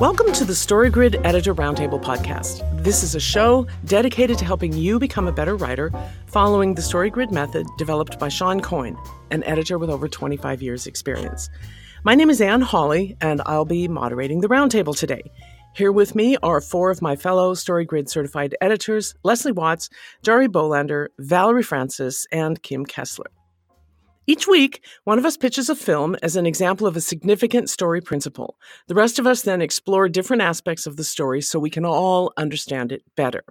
Welcome to the StoryGrid Editor Roundtable podcast. This is a show dedicated to helping you become a better writer following the StoryGrid method developed by Shawn Coyne, an editor with over 25 years' experience. My name is Anne Hawley, and I'll be moderating the roundtable today. Here with me are four of my fellow StoryGrid certified editors Leslie Watts, Jarie Bolander, Valerie Francis, and Kim Kessler. Each week, one of us pitches a film as an example of a significant story principle. The rest of us then explore different aspects of the story so we can all understand it better.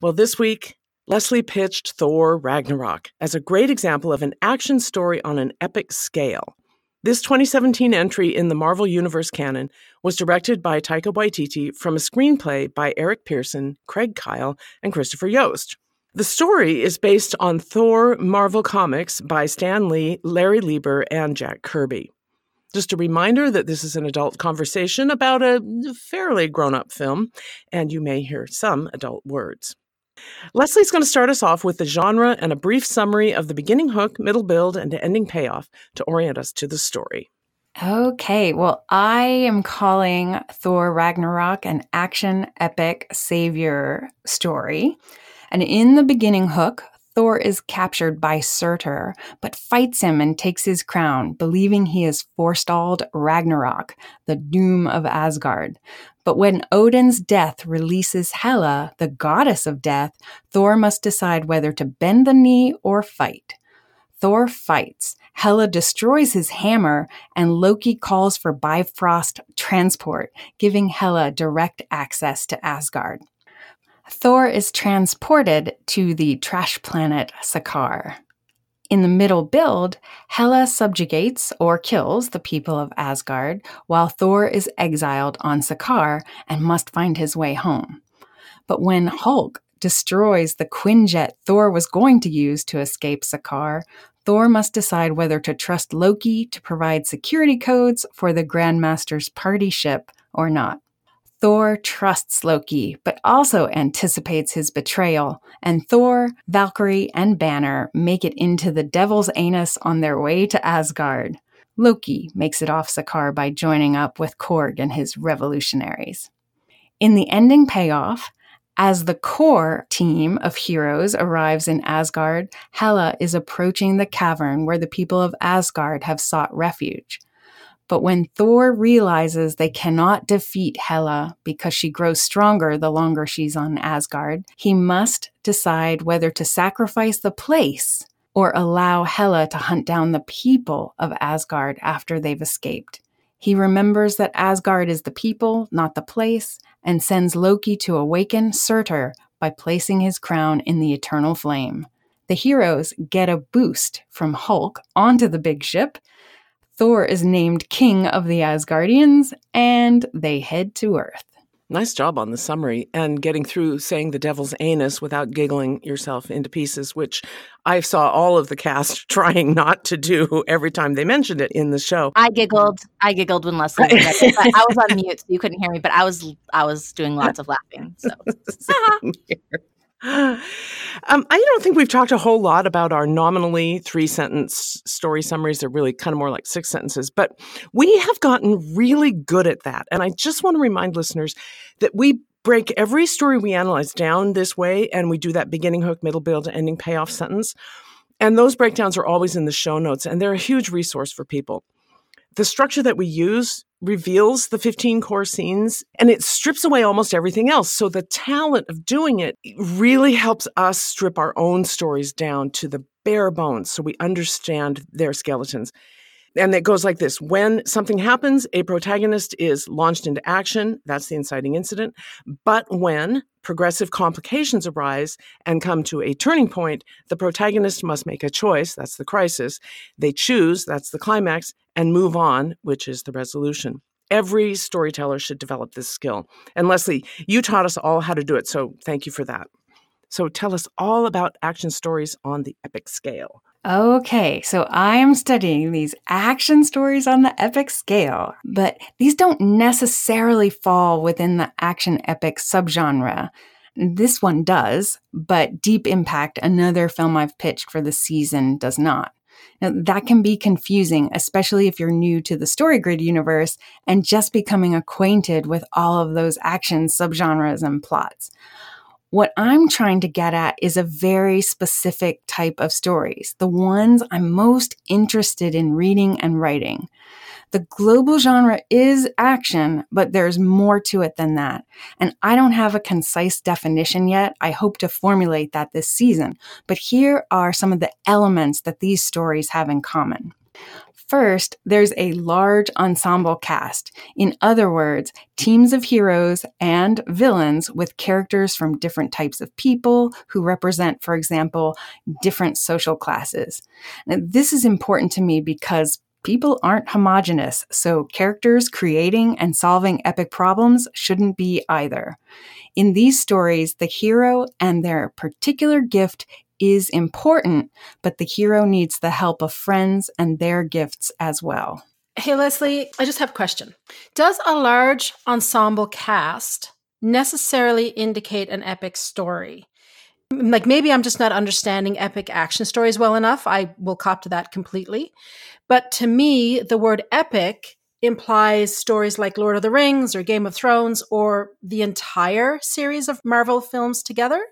Well, this week, Leslie pitched Thor Ragnarok as a great example of an action story on an epic scale. This 2017 entry in the Marvel Universe canon was directed by Taika Waititi from a screenplay by Eric Pearson, Craig Kyle, and Christopher Yost. The story is based on Thor Marvel Comics by Stan Lee, Larry Lieber, and Jack Kirby. Just a reminder that this is an adult conversation about a fairly grown up film, and you may hear some adult words. Leslie's going to start us off with the genre and a brief summary of the beginning hook, middle build, and ending payoff to orient us to the story. Okay, well, I am calling Thor Ragnarok an action epic savior story. And in the beginning hook, Thor is captured by Surtur, but fights him and takes his crown, believing he has forestalled Ragnarok, the doom of Asgard. But when Odin's death releases Hela, the goddess of death, Thor must decide whether to bend the knee or fight. Thor fights. Hela destroys his hammer, and Loki calls for Bifrost transport, giving Hela direct access to Asgard. Thor is transported to the trash planet Sakaar. In the middle build, Hela subjugates or kills the people of Asgard, while Thor is exiled on Sakaar and must find his way home. But when Hulk destroys the Quinjet Thor was going to use to escape Sakaar, Thor must decide whether to trust Loki to provide security codes for the Grandmaster's party ship or not. Thor trusts Loki, but also anticipates his betrayal, and Thor, Valkyrie, and Banner make it into the Devil's Anus on their way to Asgard. Loki makes it off Sakaar by joining up with Korg and his revolutionaries. In the ending payoff, as the core team of heroes arrives in Asgard, Hela is approaching the cavern where the people of Asgard have sought refuge. But when Thor realizes they cannot defeat Hela because she grows stronger the longer she's on Asgard, he must decide whether to sacrifice the place or allow Hela to hunt down the people of Asgard after they've escaped. He remembers that Asgard is the people, not the place, and sends Loki to awaken Surtur by placing his crown in the eternal flame. The heroes get a boost from Hulk onto the big ship Thor is named king of the Asgardians, and they head to Earth. Nice job on the summary and getting through saying the devil's anus without giggling yourself into pieces, which I saw all of the cast trying not to do every time they mentioned it in the show. I giggled. I giggled when Leslie said it. I was on mute, so you couldn't hear me, but I was I was doing lots of laughing. So um, I don't think we've talked a whole lot about our nominally three sentence story summaries. They're really kind of more like six sentences, but we have gotten really good at that. And I just want to remind listeners that we break every story we analyze down this way, and we do that beginning hook, middle build, ending payoff sentence. And those breakdowns are always in the show notes, and they're a huge resource for people. The structure that we use reveals the 15 core scenes and it strips away almost everything else. So the talent of doing it really helps us strip our own stories down to the bare bones so we understand their skeletons. And it goes like this When something happens, a protagonist is launched into action. That's the inciting incident. But when progressive complications arise and come to a turning point, the protagonist must make a choice. That's the crisis. They choose. That's the climax and move on, which is the resolution. Every storyteller should develop this skill. And Leslie, you taught us all how to do it. So thank you for that. So tell us all about action stories on the epic scale. Okay, so I'm studying these action stories on the epic scale, but these don't necessarily fall within the action epic subgenre. This one does, but Deep Impact, another film I've pitched for the season, does not. Now, that can be confusing, especially if you're new to the StoryGrid universe and just becoming acquainted with all of those actions, subgenres, and plots. What I'm trying to get at is a very specific type of stories, the ones I'm most interested in reading and writing. The global genre is action, but there's more to it than that. And I don't have a concise definition yet. I hope to formulate that this season. But here are some of the elements that these stories have in common. First, there's a large ensemble cast. In other words, teams of heroes and villains with characters from different types of people who represent, for example, different social classes. Now, this is important to me because people aren't homogenous, so characters creating and solving epic problems shouldn't be either. In these stories, the hero and their particular gift is important, but the hero needs the help of friends and their gifts as well. Hey, Leslie, I just have a question. Does a large ensemble cast necessarily indicate an epic story? Like maybe I'm just not understanding epic action stories well enough. I will cop to that completely. But to me, the word epic implies stories like Lord of the Rings or Game of Thrones or the entire series of Marvel films together.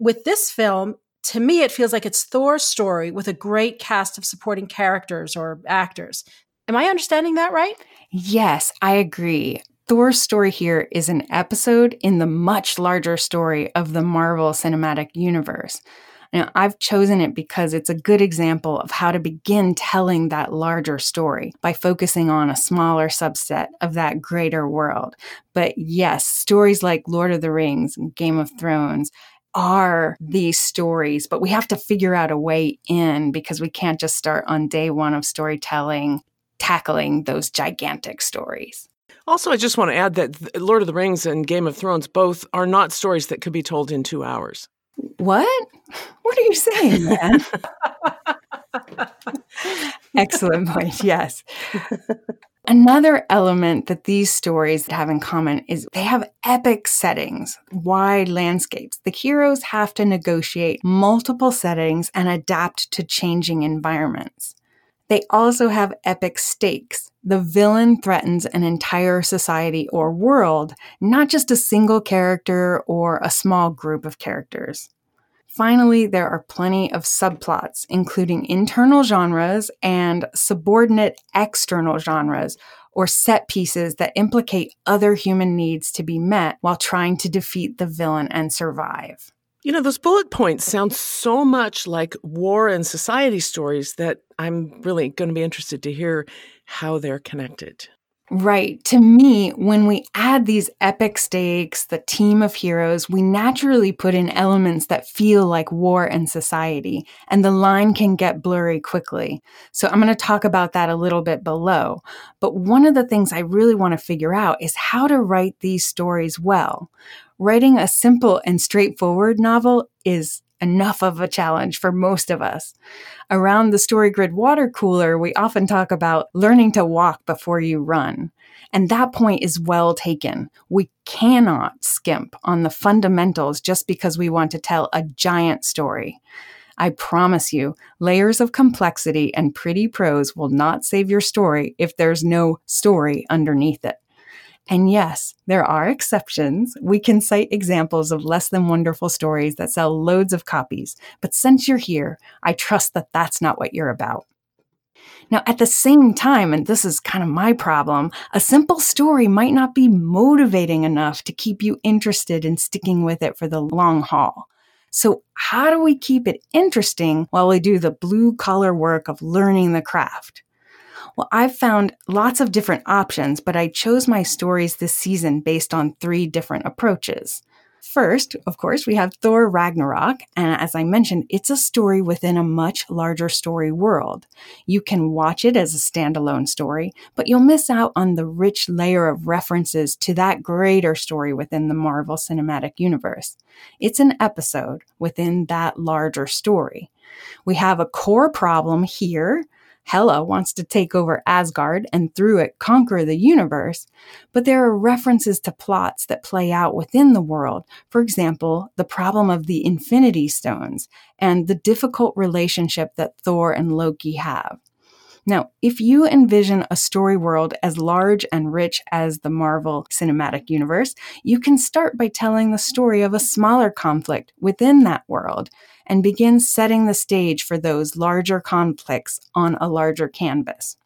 With this film, to me, it feels like it's Thor's story with a great cast of supporting characters or actors. Am I understanding that right? Yes, I agree. Thor's story here is an episode in the much larger story of the Marvel Cinematic Universe. Now, I've chosen it because it's a good example of how to begin telling that larger story by focusing on a smaller subset of that greater world. But yes, stories like Lord of the Rings, Game of Thrones, are these stories, but we have to figure out a way in because we can't just start on day one of storytelling tackling those gigantic stories. Also, I just want to add that Lord of the Rings and Game of Thrones both are not stories that could be told in two hours. What? What are you saying, man? Excellent point. Yes. Another element that these stories have in common is they have epic settings, wide landscapes. The heroes have to negotiate multiple settings and adapt to changing environments. They also have epic stakes. The villain threatens an entire society or world, not just a single character or a small group of characters. Finally, there are plenty of subplots, including internal genres and subordinate external genres, or set pieces that implicate other human needs to be met while trying to defeat the villain and survive. You know, those bullet points sound so much like war and society stories that I'm really going to be interested to hear how they're connected. Right. To me, when we add these epic stakes, the team of heroes, we naturally put in elements that feel like war and society, and the line can get blurry quickly. So I'm going to talk about that a little bit below. But one of the things I really want to figure out is how to write these stories well. Writing a simple and straightforward novel is enough of a challenge for most of us. Around the StoryGrid water cooler, we often talk about learning to walk before you run. And that point is well taken. We cannot skimp on the fundamentals just because we want to tell a giant story. I promise you, layers of complexity and pretty prose will not save your story if there's no story underneath it. And yes, there are exceptions. We can cite examples of less than wonderful stories that sell loads of copies. But since you're here, I trust that that's not what you're about. Now, at the same time, and this is kind of my problem, a simple story might not be motivating enough to keep you interested in sticking with it for the long haul. So, how do we keep it interesting while we do the blue collar work of learning the craft? Well, I've found lots of different options, but I chose my stories this season based on three different approaches. First, of course, we have Thor Ragnarok, and as I mentioned, it's a story within a much larger story world. You can watch it as a standalone story, but you'll miss out on the rich layer of references to that greater story within the Marvel Cinematic Universe. It's an episode within that larger story. We have a core problem here Hela wants to take over Asgard and through it conquer the universe, but there are references to plots that play out within the world. For example, the problem of the Infinity Stones and the difficult relationship that Thor and Loki have. Now, if you envision a story world as large and rich as the Marvel Cinematic Universe, you can start by telling the story of a smaller conflict within that world and begin setting the stage for those larger conflicts on a larger canvas.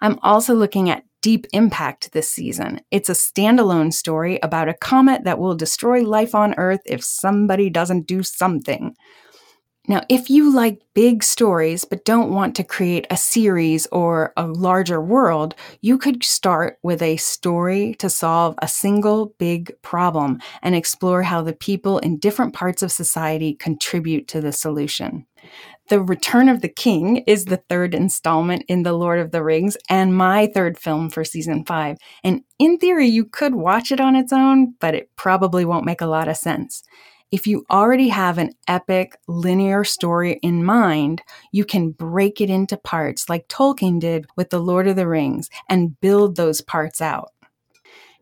I'm also looking at Deep Impact this season. It's a standalone story about a comet that will destroy life on Earth if somebody doesn't do something. Now, if you like big stories but don't want to create a series or a larger world, you could start with a story to solve a single big problem and explore how the people in different parts of society contribute to the solution. The Return of the King is the third installment in The Lord of the Rings and my third film for season five. And in theory, you could watch it on its own, but it probably won't make a lot of sense. If you already have an epic linear story in mind, you can break it into parts like Tolkien did with The Lord of the Rings and build those parts out.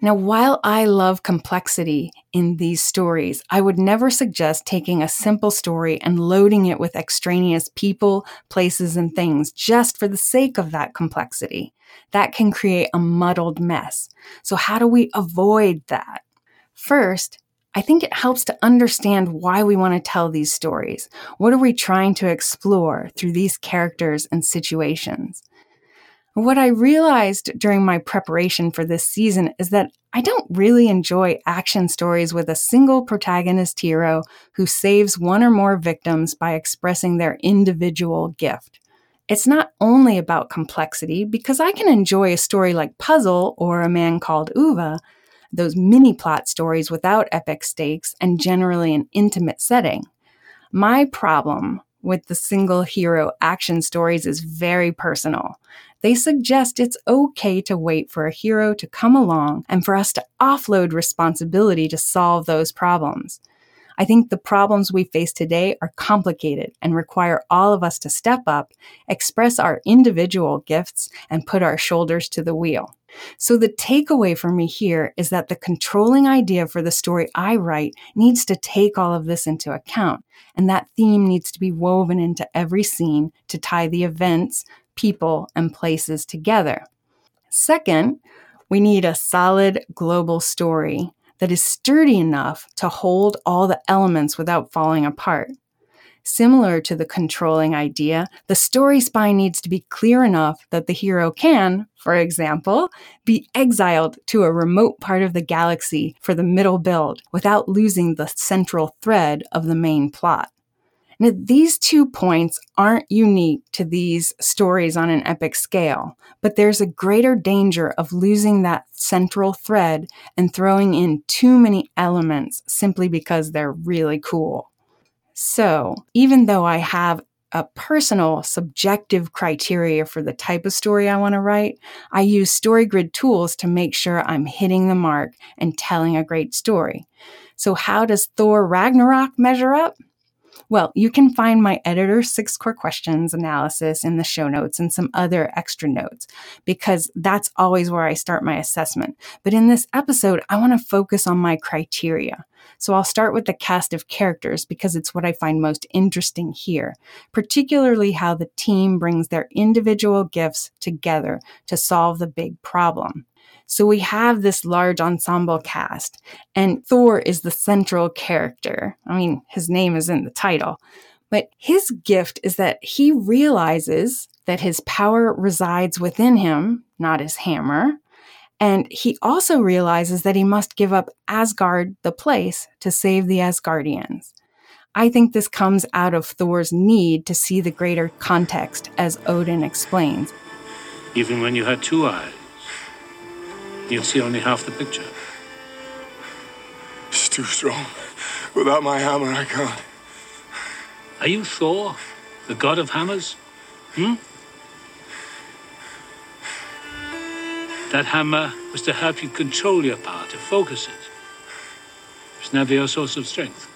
Now, while I love complexity in these stories, I would never suggest taking a simple story and loading it with extraneous people, places, and things just for the sake of that complexity. That can create a muddled mess. So, how do we avoid that? First, I think it helps to understand why we want to tell these stories. What are we trying to explore through these characters and situations? What I realized during my preparation for this season is that I don't really enjoy action stories with a single protagonist hero who saves one or more victims by expressing their individual gift. It's not only about complexity, because I can enjoy a story like Puzzle or A Man Called Ove, those mini plot stories without epic stakes and generally an intimate setting. My problem with the single hero action stories is very personal. They suggest it's okay to wait for a hero to come along and for us to offload responsibility to solve those problems. I think the problems we face today are complicated and require all of us to step up, express our individual gifts, and put our shoulders to the wheel. So the takeaway for me here is that the controlling idea for the story I write needs to take all of this into account. And that theme needs to be woven into every scene to tie the events, people, and places together. Second, we need a solid global story that is sturdy enough to hold all the elements without falling apart. Similar to the controlling idea, the story spine needs to be clear enough that the hero can, for example, be exiled to a remote part of the galaxy for the middle build without losing the central thread of the main plot. Now, these two points aren't unique to these stories on an epic scale, but there's a greater danger of losing that central thread and throwing in too many elements simply because they're really cool. So, even though I have a personal subjective criteria for the type of story I want to write, I use StoryGrid tools to make sure I'm hitting the mark and telling a great story. So, how does Thor Ragnarok measure up? Well, you can find my editor's six core questions analysis in the show notes and some other extra notes because that's always where I start my assessment. But in this episode, I want to focus on my criteria. So I'll start with the cast of characters because it's what I find most interesting here, particularly how the team brings their individual gifts together to solve the big problem. So we have this large ensemble cast, and Thor is the central character. I mean, his name is in the title. But his gift is that he realizes that his power resides within him, not his hammer. And he also realizes that he must give up Asgard, the place, to save the Asgardians. I think this comes out of Thor's need to see the greater context, as Odin explains. Even when you had two eyes, you'll see only half the picture. It's too strong. Without my hammer, I can't. Are you Thor, the god of hammers? Hmm? That hammer was to help you control your power, to focus it. It's never your source of strength.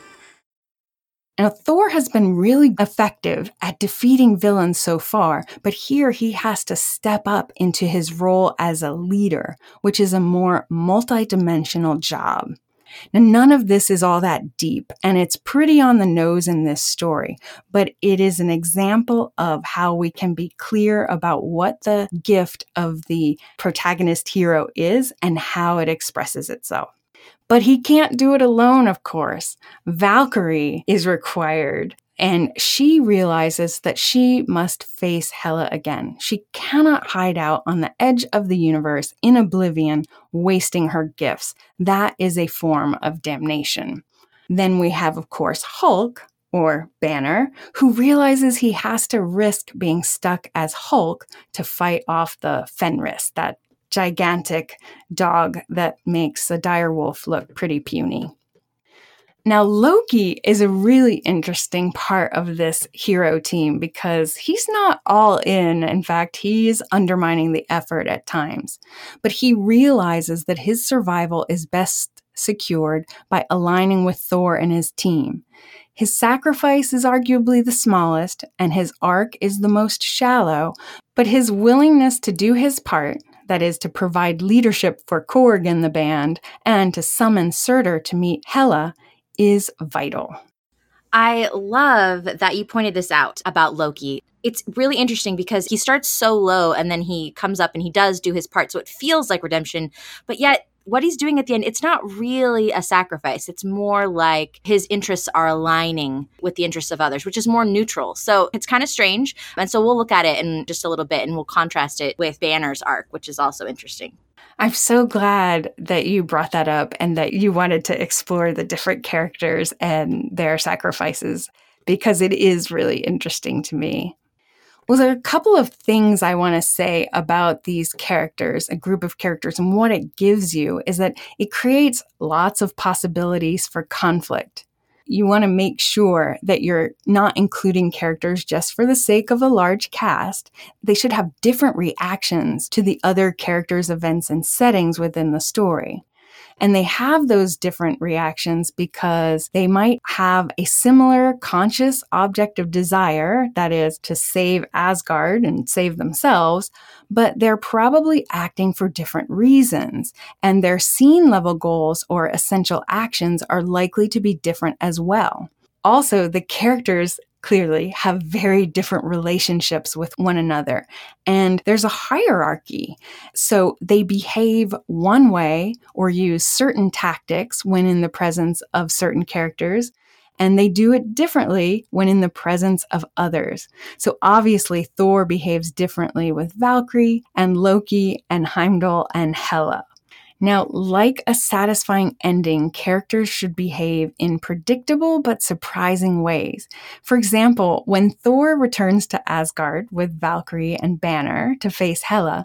Now, Thor has been really effective at defeating villains so far, but here he has to step up into his role as a leader, which is a more multidimensional job. Now, none of this is all that deep, and it's pretty on the nose in this story, but it is an example of how we can be clear about what the gift of the protagonist hero is and how it expresses itself. But he can't do it alone, of course. Valkyrie is required. And she realizes that she must face Hela again. She cannot hide out on the edge of the universe in oblivion, wasting her gifts. That is a form of damnation. Then we have, of course, Hulk, or Banner, who realizes he has to risk being stuck as Hulk to fight off the Fenris, that gigantic dog that makes a direwolf look pretty puny. Now, Loki is a really interesting part of this hero team because he's not all in. In fact, he's undermining the effort at times. But he realizes that his survival is best secured by aligning with Thor and his team. His sacrifice is arguably the smallest, and his arc is the most shallow, but his willingness to do his part that is, to provide leadership for Korg in the band and to summon Surtur to meet Hela, is vital. I love that you pointed this out about Loki. It's really interesting because he starts so low and then he comes up and he does do his part. So it feels like redemption, but yet what he's doing at the end, it's not really a sacrifice. It's more like his interests are aligning with the interests of others, which is more neutral. So it's kind of strange. And so we'll look at it in just a little bit and we'll contrast it with Banner's arc, which is also interesting. I'm so glad that you brought that up and that you wanted to explore the different characters and their sacrifices because it is really interesting to me. Well, there are a couple of things I want to say about these characters, a group of characters, and what it gives you is that it creates lots of possibilities for conflict you want to make sure that you're not including characters just for the sake of a large cast. They should have different reactions to the other characters, events, and settings within the story. And they have those different reactions because they might have a similar conscious object of desire, that is, to save Asgard and save themselves, but they're probably acting for different reasons. And their scene level goals or essential actions are likely to be different as well. Also, the characters clearly have very different relationships with one another. And there's a hierarchy. So they behave one way or use certain tactics when in the presence of certain characters. And they do it differently when in the presence of others. So obviously, Thor behaves differently with Valkyrie and Loki and Heimdall and Hela. Now, like a satisfying ending, characters should behave in predictable but surprising ways. For example, when Thor returns to Asgard with Valkyrie and Banner to face Hela,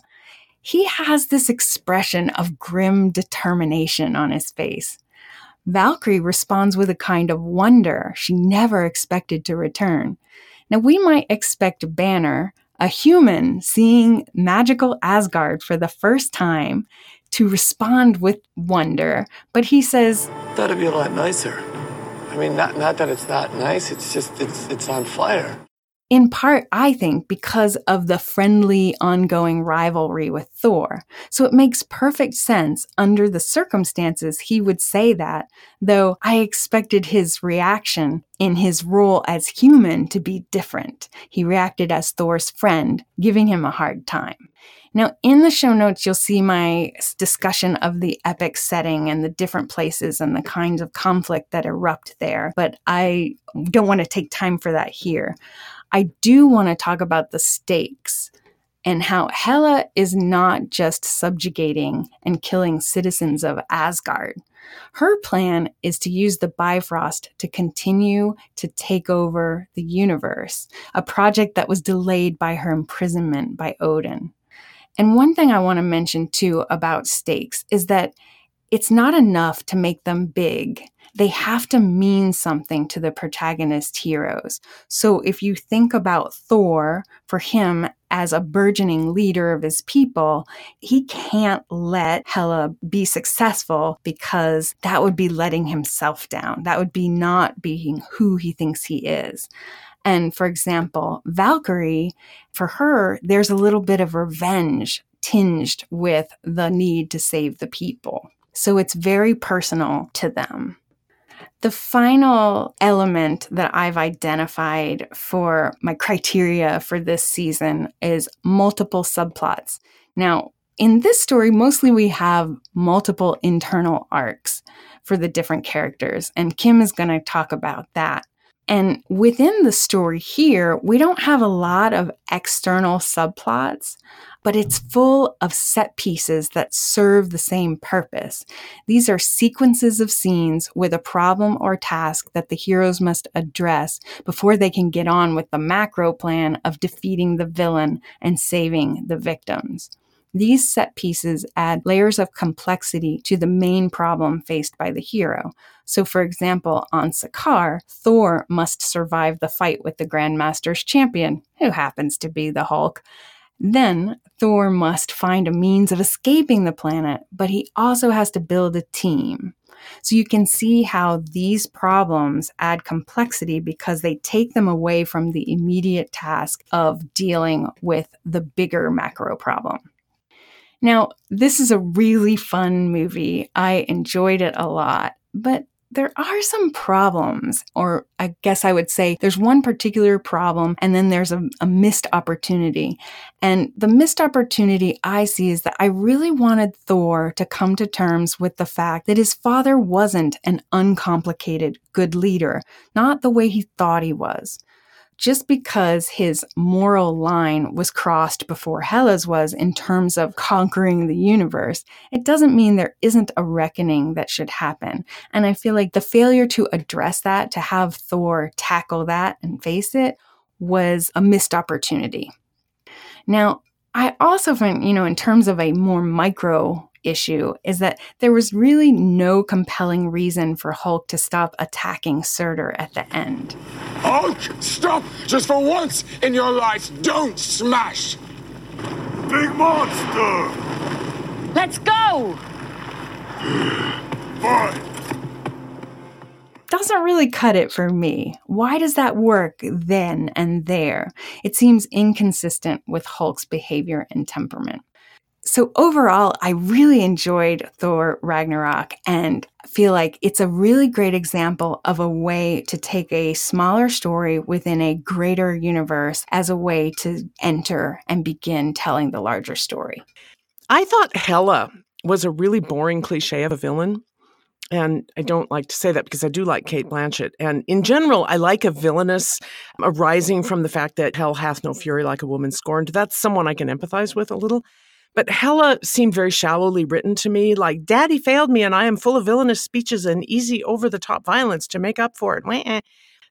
he has this expression of grim determination on his face. Valkyrie responds with a kind of wonder she never expected to return. Now, we might expect Banner, a human seeing magical Asgard for the first time, to respond with wonder. But he says, That'd be a lot nicer. I mean, not, not that it's not nice, it's just, it's, it's on fire. In part, I think, because of the friendly, ongoing rivalry with Thor. So it makes perfect sense under the circumstances he would say that, though I expected his reaction in his role as human to be different. He reacted as Thor's friend, giving him a hard time. Now, in the show notes, you'll see my discussion of the epic setting and the different places and the kinds of conflict that erupt there, but I don't want to take time for that here. I do want to talk about the stakes and how Hela is not just subjugating and killing citizens of Asgard. Her plan is to use the Bifrost to continue to take over the universe, a project that was delayed by her imprisonment by Odin. And one thing I want to mention too about stakes is that it's not enough to make them big they have to mean something to the protagonist heroes. So if you think about Thor, for him as a burgeoning leader of his people, he can't let Hela be successful because that would be letting himself down. That would be not being who he thinks he is. And for example, Valkyrie, for her, there's a little bit of revenge tinged with the need to save the people. So it's very personal to them. The final element that I've identified for my criteria for this season is multiple subplots. Now, in this story, mostly we have multiple internal arcs for the different characters, and Kim is going to talk about that. And within the story here, we don't have a lot of external subplots, but it's full of set pieces that serve the same purpose. These are sequences of scenes with a problem or task that the heroes must address before they can get on with the macro plan of defeating the villain and saving the victims. These set pieces add layers of complexity to the main problem faced by the hero. So, for example, on Sakaar, Thor must survive the fight with the Grandmaster's champion, who happens to be the Hulk. Then, Thor must find a means of escaping the planet, but he also has to build a team. So you can see how these problems add complexity because they take them away from the immediate task of dealing with the bigger macro problem. Now, this is a really fun movie. I enjoyed it a lot, but there are some problems, or I guess I would say there's one particular problem and then there's a, a, missed opportunity. And the missed opportunity I see is that I really wanted Thor to come to terms with the fact that his father wasn't an uncomplicated good leader, not the way he thought he was just because his moral line was crossed before Hela's was in terms of conquering the universe, it doesn't mean there isn't a reckoning that should happen. And I feel like the failure to address that, to have Thor tackle that and face it, was a missed opportunity. Now, I also find, you know, in terms of a more micro issue is that there was really no compelling reason for Hulk to stop attacking Surtur at the end. Hulk, stop! Just for once in your life, don't smash! Big monster! Let's go! Fine. Doesn't really cut it for me. Why does that work then and there? It seems inconsistent with Hulk's behavior and temperament. So overall, I really enjoyed Thor Ragnarok and feel like it's a really great example of a way to take a smaller story within a greater universe as a way to enter and begin telling the larger story. I thought Hela was a really boring cliche of a villain. And I don't like to say that because I do like Cate Blanchett. And in general, I like a villainous arising from the fact that hell hath no fury like a woman scorned. That's someone I can empathize with a little. But Hela seemed very shallowly written to me, like, Daddy failed me and I am full of villainous speeches and easy over the top violence to make up for it.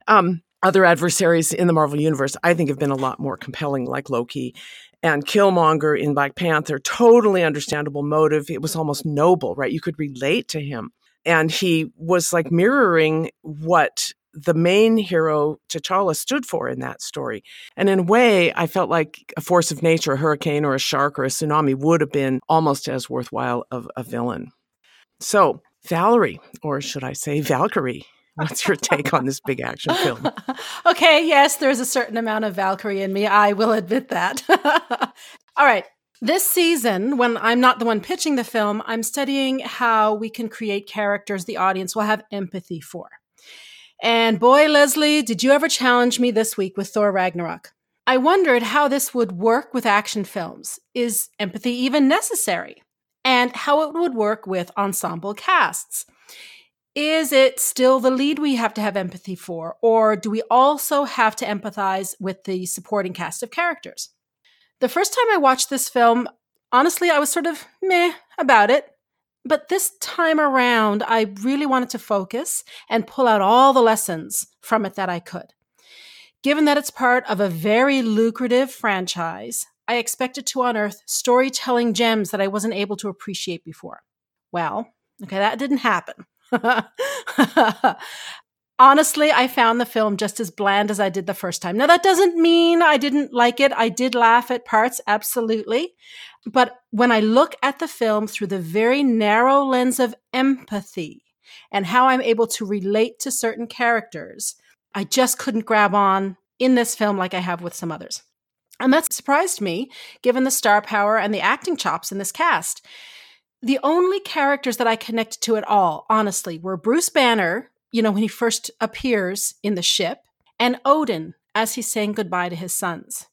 Um, other adversaries in the Marvel Universe, I think, have been a lot more compelling, like Loki and Killmonger in Black Panther. Totally understandable motive. It was almost noble, right? You could relate to him. And he was like mirroring what the main hero T'Challa stood for in that story. And in a way, I felt like a force of nature, a hurricane or a shark or a tsunami would have been almost as worthwhile of a villain. So, Valerie, or should I say Valkyrie, what's your take on this big action film? okay, yes, there's a certain amount of Valkyrie in me. I will admit that. All right. This season, when I'm not the one pitching the film, I'm studying how we can create characters the audience will have empathy for. And boy, Leslie, did you ever challenge me this week with Thor Ragnarok? I wondered how this would work with action films. Is empathy even necessary? And how it would work with ensemble casts. Is it still the lead we have to have empathy for, or do we also have to empathize with the supporting cast of characters? The first time I watched this film, honestly, I was sort of meh about it. But this time around, I really wanted to focus and pull out all the lessons from it that I could. Given that it's part of a very lucrative franchise, I expected to unearth storytelling gems that I wasn't able to appreciate before. Well, okay, that didn't happen. Honestly, I found the film just as bland as I did the first time. Now, that doesn't mean I didn't like it. I did laugh at parts, absolutely. But when I look at the film through the very narrow lens of empathy and how I'm able to relate to certain characters, I just couldn't grab on in this film like I have with some others. And that surprised me, given the star power and the acting chops in this cast. The only characters that I connected to at all, honestly, were Bruce Banner, you know, when he first appears in the ship, and Odin as he's saying goodbye to his sons.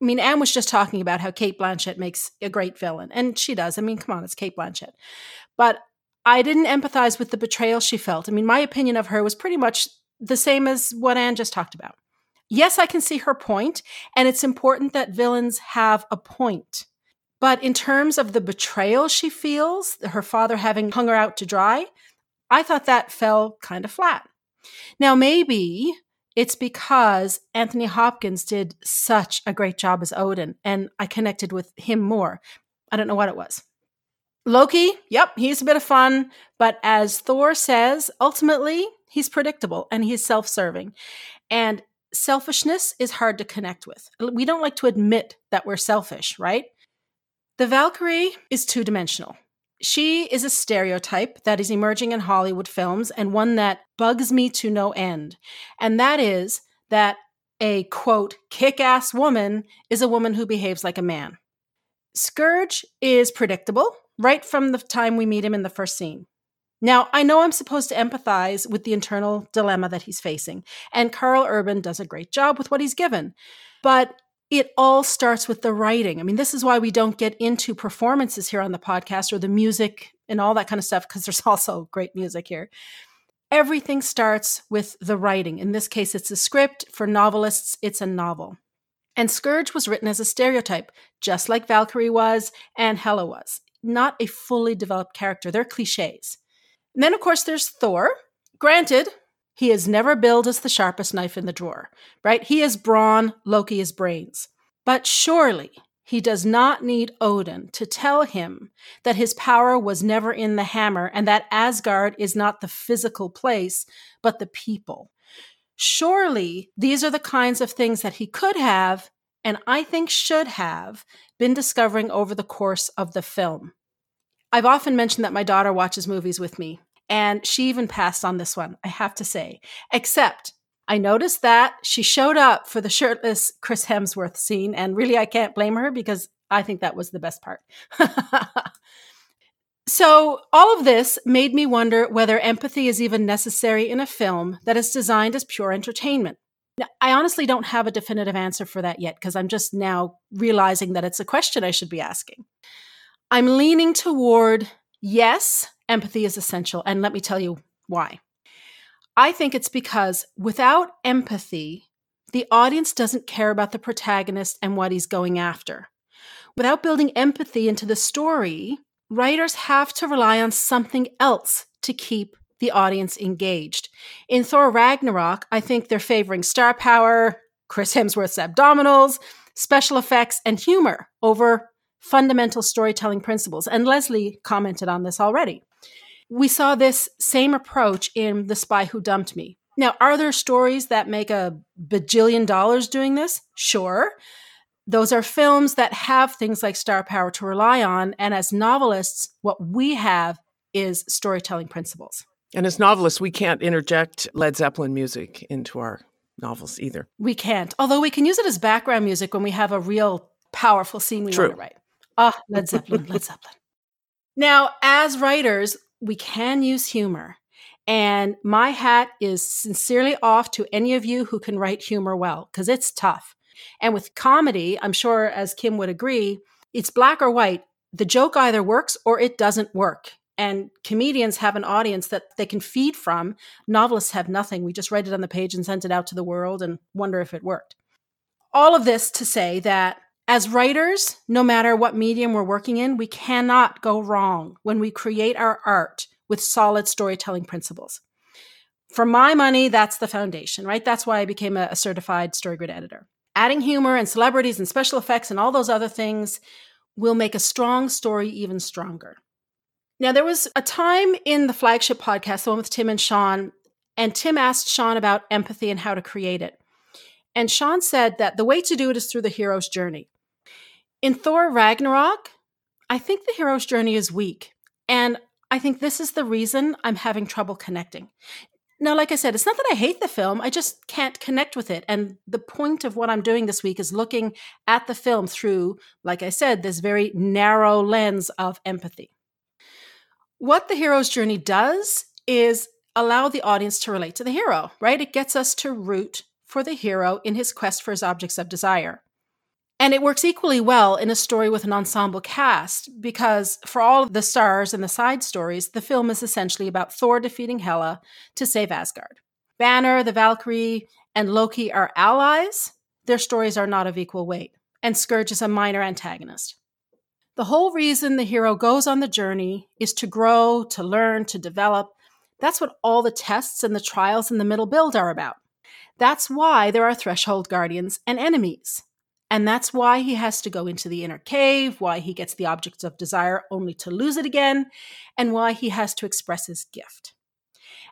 I mean, Anne was just talking about how Cate Blanchett makes a great villain, and she does. I mean, come on, it's Cate Blanchett. But I didn't empathize with the betrayal she felt. I mean, my opinion of her was pretty much the same as what Anne just talked about. Yes, I can see her point, and it's important that villains have a point. But in terms of the betrayal she feels, her father having hung her out to dry, I thought that fell kind of flat. Now, maybe it's because Anthony Hopkins did such a great job as Odin, and I connected with him more. I don't know what it was. Loki, yep, he's a bit of fun, but as Thor says, ultimately, he's predictable and he's self serving. And selfishness is hard to connect with. We don't like to admit that we're selfish, right? The Valkyrie is two dimensional. She is a stereotype that is emerging in Hollywood films and one that bugs me to no end. And that is that a quote, kick ass woman is a woman who behaves like a man. Skurge is predictable right from the time we meet him in the first scene. Now, I know I'm supposed to empathize with the internal dilemma that he's facing, and Karl Urban does a great job with what he's given. But it all starts with the writing. I mean, this is why we don't get into performances here on the podcast or the music and all that kind of stuff, because there's also great music here. Everything starts with the writing. In this case, it's a script. For novelists, it's a novel. And Skurge was written as a stereotype, just like Valkyrie was and Hela was. Not a fully developed character. They're cliches. And then, of course, there's Thor. Granted, he is never billed as the sharpest knife in the drawer, right? He is brawn, Loki is brains. But surely he does not need Odin to tell him that his power was never in the hammer and that Asgard is not the physical place, but the people. Surely these are the kinds of things that he could have, and I think should have, been discovering over the course of the film. I've often mentioned that my daughter watches movies with me, and she even passed on this one, I have to say. Except I noticed that she showed up for the shirtless Chris Hemsworth scene, and really I can't blame her because I think that was the best part. so, all of this made me wonder whether empathy is even necessary in a film that is designed as pure entertainment. Now, I honestly don't have a definitive answer for that yet because I'm just now realizing that it's a question I should be asking. I'm leaning toward yes, empathy is essential. And let me tell you why. I think it's because without empathy, the audience doesn't care about the protagonist and what he's going after. Without building empathy into the story, writers have to rely on something else to keep the audience engaged. In Thor Ragnarok, I think they're favoring star power, Chris Hemsworth's abdominals, special effects, and humor over fundamental storytelling principles. And Leslie commented on this already. We saw this same approach in The Spy Who Dumped Me. Now, are there stories that make a bajillion dollars doing this? Sure. Those are films that have things like star power to rely on. And as novelists, what we have is storytelling principles. And as novelists, we can't interject Led Zeppelin music into our novels either. We can't. Although we can use it as background music when we have a real powerful scene we True. want to write. Ah, Led Zeppelin, Led Zeppelin. Now, as writers, we can use humor. And my hat is sincerely off to any of you who can write humor well, because it's tough. And with comedy, I'm sure, as Kim would agree, it's black or white. The joke either works or it doesn't work. And comedians have an audience that they can feed from. Novelists have nothing. We just write it on the page and send it out to the world and wonder if it worked. All of this to say that as writers, no matter what medium we're working in, we cannot go wrong when we create our art with solid storytelling principles. For my money, that's the foundation, right? That's why I became a, certified StoryGrid editor. Adding humor and celebrities and special effects and all those other things will make a strong story even stronger. Now, there was a time in the flagship podcast, the one with Tim and Shawn, and Tim asked Shawn about empathy and how to create it. And Shawn said that the way to do it is through the hero's journey. In Thor Ragnarok, I think the hero's journey is weak. And I think this is the reason I'm having trouble connecting. Now, like I said, it's not that I hate the film, I just can't connect with it. And the point of what I'm doing this week is looking at the film through, like I said, this very narrow lens of empathy. What the hero's journey does is allow the audience to relate to the hero, right? It gets us to root for the hero in his quest for his objects of desire. And it works equally well in a story with an ensemble cast because, for all of the stars and the side stories, the film is essentially about Thor defeating Hela to save Asgard. Banner, the Valkyrie, and Loki are allies. Their stories are not of equal weight. And Skurge is a minor antagonist. The whole reason the hero goes on the journey is to grow, to learn, to develop. That's what all the tests and the trials in the middle build are about. That's why there are threshold guardians and enemies. And that's why he has to go into the inner cave, why he gets the objects of desire only to lose it again, and why he has to express his gift.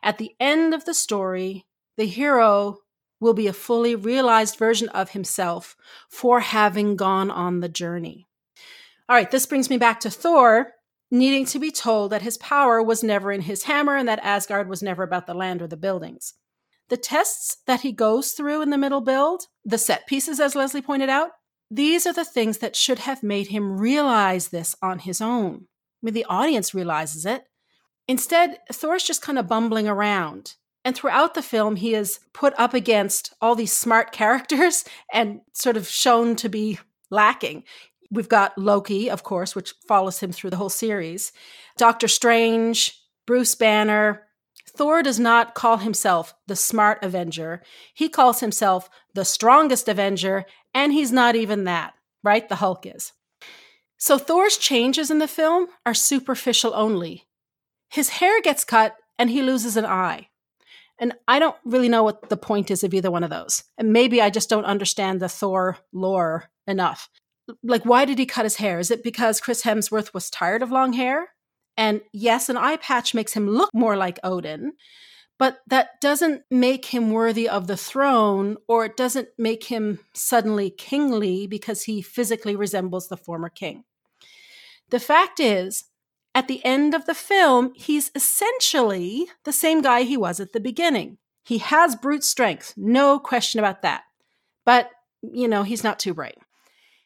At the end of the story, the hero will be a fully realized version of himself for having gone on the journey. All right, this brings me back to Thor needing to be told that his power was never in his hammer and that Asgard was never about the land or the buildings. The tests that he goes through in the middle build, the set pieces, as Leslie pointed out, these are the things that should have made him realize this on his own. I mean, the audience realizes it. Instead, Thor's just kind of bumbling around. And throughout the film, he is put up against all these smart characters and sort of shown to be lacking. We've got Loki, of course, which follows him through the whole series, Doctor Strange, Bruce Banner, Thor does not call himself the smart Avenger. He calls himself the strongest Avenger, and he's not even that, right? The Hulk is. So Thor's changes in the film are superficial only. His hair gets cut and he loses an eye. And I don't really know what the point is of either one of those. And maybe I just don't understand the Thor lore enough. Like, why did he cut his hair? Is it because Chris Hemsworth was tired of long hair? And yes, an eye patch makes him look more like Odin, but that doesn't make him worthy of the throne, or it doesn't make him suddenly kingly because he physically resembles the former king. The fact is, at the end of the film, he's essentially the same guy he was at the beginning. He has brute strength, no question about that. But, you know, he's not too bright.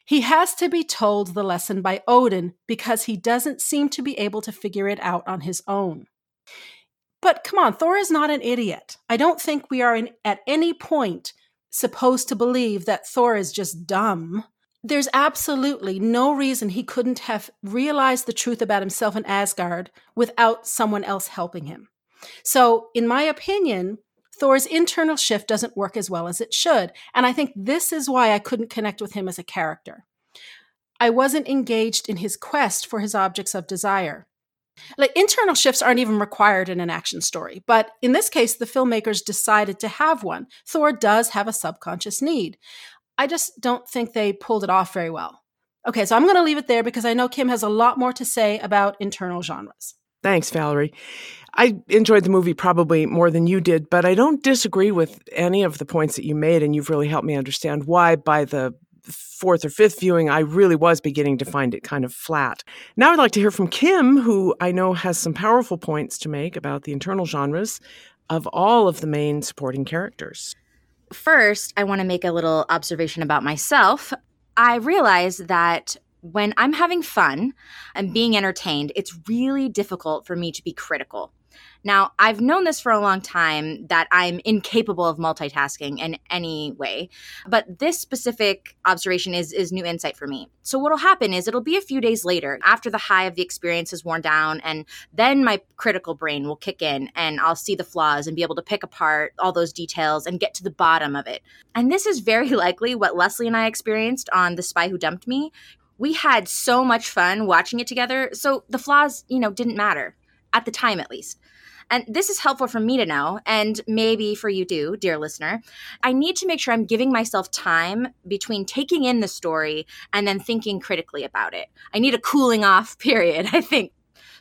He has to be told the lesson by Odin because he doesn't seem to be able to figure it out on his own. But come on, Thor is not an idiot. I don't think we are in, at any point supposed to believe that Thor is just dumb. There's absolutely no reason he couldn't have realized the truth about himself and Asgard without someone else helping him. So, in my opinion, Thor's internal shift doesn't work as well as it should. And I think this is why I couldn't connect with him as a character. I wasn't engaged in his quest for his objects of desire. Like internal shifts aren't even required in an action story, but in this case, the filmmakers decided to have one. Thor does have a subconscious need. I just don't think they pulled it off very well. Okay, so I'm going to leave it there because I know Kim has a lot more to say about internal genres. Thanks, Valerie. I enjoyed the movie probably more than you did, but I don't disagree with any of the points that you made, and you've really helped me understand why by the fourth or fifth viewing, I really was beginning to find it kind of flat. Now I'd like to hear from Kim, who I know has some powerful points to make about the internal genres of all of the main supporting characters. First, I want to make a little observation about myself. I realize that when I'm having fun and being entertained, it's really difficult for me to be critical. Now, I've known this for a long time that I'm incapable of multitasking in any way, but this specific observation is, is new insight for me. So, what'll happen is it'll be a few days later after the high of the experience has worn down, and then my critical brain will kick in and I'll see the flaws and be able to pick apart all those details and get to the bottom of it. And this is very likely what Leslie and I experienced on The Spy Who Dumped Me we had so much fun watching it together. So the flaws, you know, didn't matter at the time at least. And this is helpful for me to know, and maybe for you too, dear listener. I need to make sure I'm giving myself time between taking in the story and then thinking critically about it. I need a cooling off period, I think.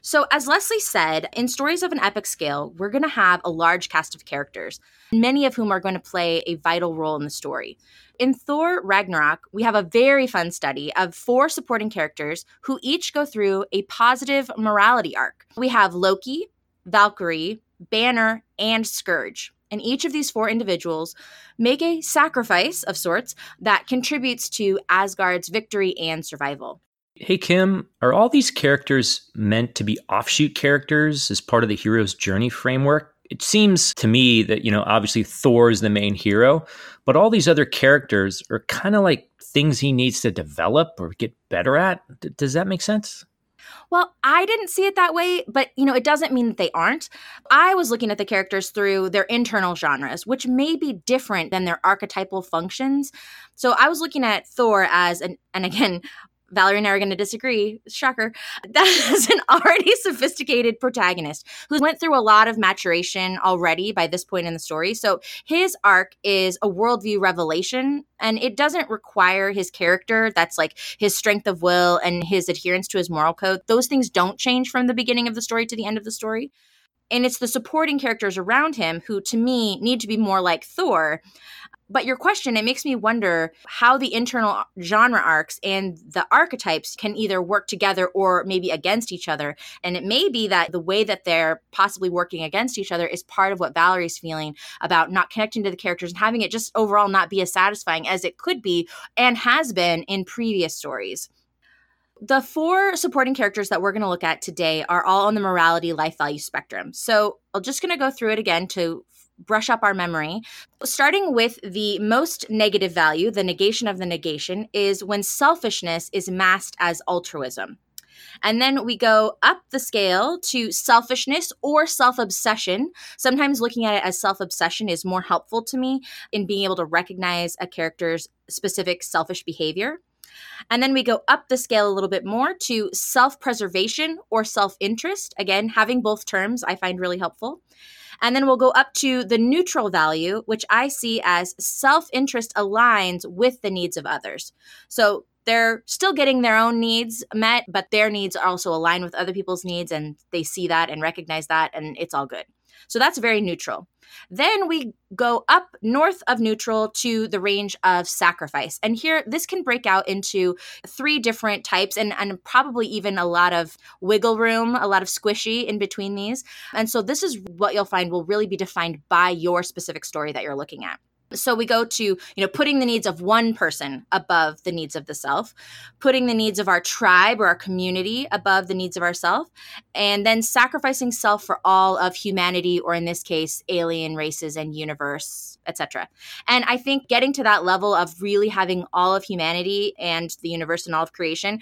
So, as Leslie said, in Stories of an Epic Scale, we're going to have a large cast of characters, many of whom are going to play a vital role in the story. In Thor Ragnarok, we have a very fun study of four supporting characters who each go through a positive morality arc. We have Loki, Valkyrie, Banner, and Skurge. And each of these four individuals make a sacrifice of sorts that contributes to Asgard's victory and survival. Hey, Kim, are all these characters meant to be offshoot characters as part of the hero's journey framework? It seems to me that, you know, obviously Thor is the main hero, but all these other characters are kind of like things he needs to develop or get better at. D- does that make sense? Well, I didn't see it that way, but you know, it doesn't mean that they aren't. I was looking at the characters through their internal genres, which may be different than their archetypal functions. So I was looking at Thor as an and again, Valerie and I are going to disagree. Shocker. That is an already sophisticated protagonist who went through a lot of maturation already by this point in the story. So his arc is a worldview revelation, and it doesn't require his character. That's like his strength of will and his adherence to his moral code. Those things don't change from the beginning of the story to the end of the story. And it's the supporting characters around him who, to me, need to be more like Thor but your question, it makes me wonder how the internal genre arcs and the archetypes can either work together or maybe against each other. And it may be that the way that they're possibly working against each other is part of what Valerie's feeling about not connecting to the characters and having it just overall not be as satisfying as it could be and has been in previous stories. The four supporting characters that we're going to look at today are all on the morality life value spectrum. So I'm just going to go through it again to brush up our memory. Starting with the most negative value, the negation of the negation, is when selfishness is masked as altruism. And then we go up the scale to selfishness or self obsession. Sometimes looking at it as self obsession is more helpful to me in being able to recognize a character's specific selfish behavior. And then we go up the scale a little bit more to self preservation or self interest. Again, having both terms I find really helpful. And then we'll go up to the neutral value, which I see as self interest aligns with the needs of others. So they're still getting their own needs met, but their needs are also aligned with other people's needs, and they see that and recognize that, and it's all good. So that's very neutral. Then we go up north of neutral to the range of sacrifice. And here, this can break out into three different types and, and probably even a lot of wiggle room, a lot of squishy in between these. And so, this is what you'll find will really be defined by your specific story that you're looking at. So we go to, you know, putting the needs of one person above the needs of the self, putting the needs of our tribe or our community above the needs of ourself, and then sacrificing self for all of humanity or in this case alien races and universe, etc. And I think getting to that level of really having all of humanity and the universe and all of creation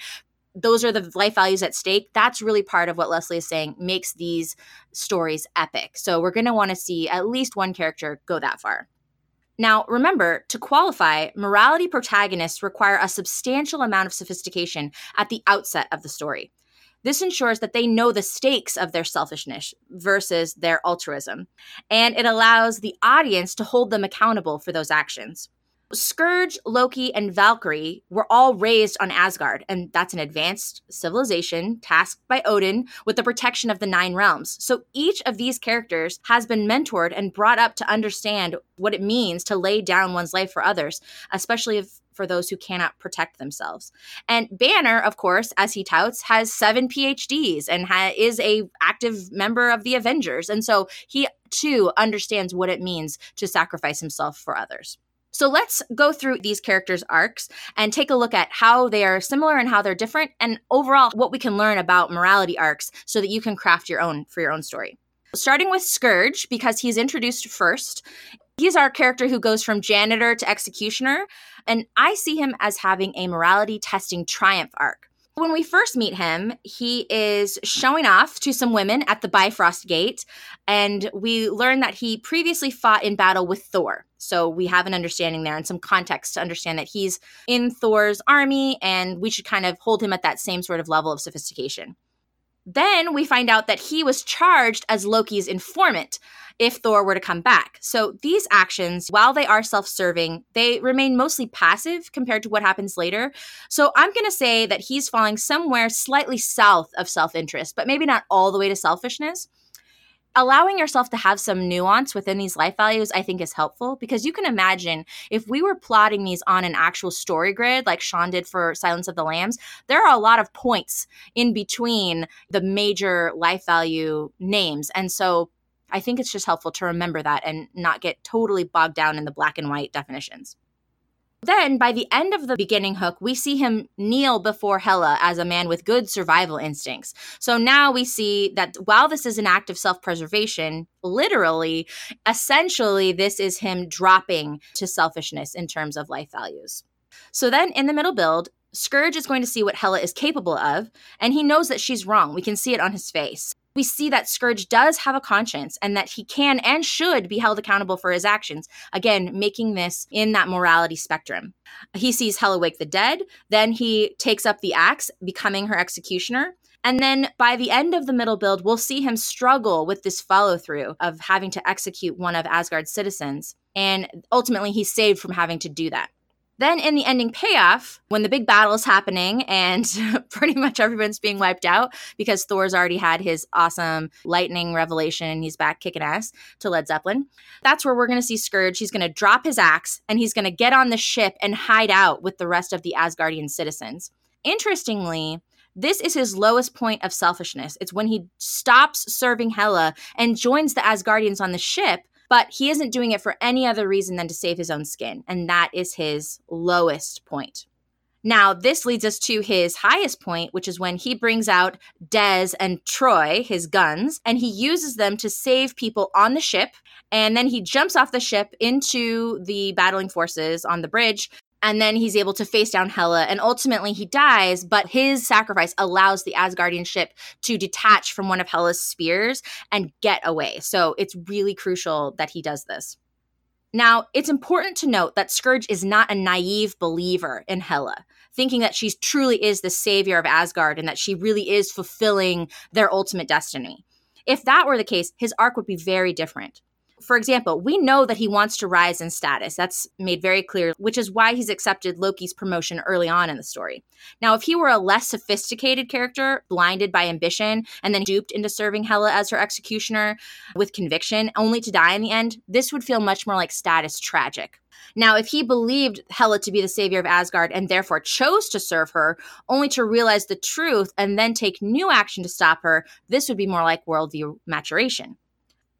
those are the life values at stake. That's really part of what Leslie is saying makes these stories epic. So we're going to want to see at least one character go that far. Now, remember, to qualify, morality protagonists require a substantial amount of sophistication at the outset of the story. This ensures that they know the stakes of their selfishness versus their altruism, and it allows the audience to hold them accountable for those actions. Skurge, Loki, and Valkyrie were all raised on Asgard, and that's an advanced civilization tasked by Odin with the protection of the Nine Realms. So each of these characters has been mentored and brought up to understand what it means to lay down one's life for others, especially if for those who cannot protect themselves. And Banner, of course, as he touts, has seven PhDs and ha- is a active member of the Avengers, and so he too understands what it means to sacrifice himself for others. So let's go through these characters' arcs and take a look at how they are similar and how they're different, and overall what we can learn about morality arcs so that you can craft your own for your own story. Starting with Skurge, because he's introduced first. He's our character who goes from janitor to executioner, and I see him as having a morality testing triumph arc. When we first meet him, he is showing off to some women at the Bifrost Gate, and we learn that he previously fought in battle with Thor. So we have an understanding there and some context to understand that he's in Thor's army, and we should kind of hold him at that same sort of level of sophistication. Then we find out that he was charged as Loki's informant if Thor were to come back. So these actions, while they are self serving, they remain mostly passive compared to what happens later. So I'm going to say that he's falling somewhere slightly south of self interest, but maybe not all the way to selfishness allowing yourself to have some nuance within these life values i think is helpful because you can imagine if we were plotting these on an actual story grid like Shawn did for silence of the lambs there are a lot of points in between the major life value names. And so i think it's just helpful to remember that and not get totally bogged down in the black and white definitions then, by the end of the beginning hook, we see him kneel before Hela as a man with good survival instincts. So now we see that while this is an act of self preservation, literally, essentially, this is him dropping to selfishness in terms of life values. So then in the middle build, Skurge is going to see what Hela is capable of, and he knows that she's wrong. We can see it on his face we see that Skurge does have a conscience and that he can and should be held accountable for his actions. Again, making this in that morality spectrum. He sees Hela wake the dead, then he takes up the axe, becoming her executioner. And then by the end of the middle build, we'll see him struggle with this follow through of having to execute one of Asgard's citizens. And ultimately, he's saved from having to do that. Then in the ending payoff, when the big battle is happening and pretty much everyone's being wiped out because Thor's already had his awesome lightning revelation and he's back kicking ass to Led Zeppelin. That's where we're going to see Skurge. He's going to drop his axe and he's going to get on the ship and hide out with the rest of the Asgardian citizens. Interestingly, this is his lowest point of selfishness. It's when he stops serving Hela and joins the Asgardians on the ship but he isn't doing it for any other reason than to save his own skin. And that is his lowest point. Now, this leads us to his highest point, which is when he brings out Dez and Troy, his guns, and he uses them to save people on the ship. And then he jumps off the ship into the battling forces on the bridge and then he's able to face down Hela and ultimately he dies but his sacrifice allows the Asgardian ship to detach from one of Hela's spears and get away. So it's really crucial that he does this. Now it's important to note that Skurge is not a naive believer in Hela thinking that she truly is the savior of Asgard and that she really is fulfilling their ultimate destiny. If that were the case his arc would be very different for example, we know that he wants to rise in status. That's made very clear, which is why he's accepted Loki's promotion early on in the story. Now, if he were a less sophisticated character, blinded by ambition, and then duped into serving Hela as her executioner with conviction, only to die in the end, this would feel much more like status tragic. Now, if he believed Hela to be the savior of Asgard and therefore chose to serve her, only to realize the truth and then take new action to stop her, this would be more like worldview maturation.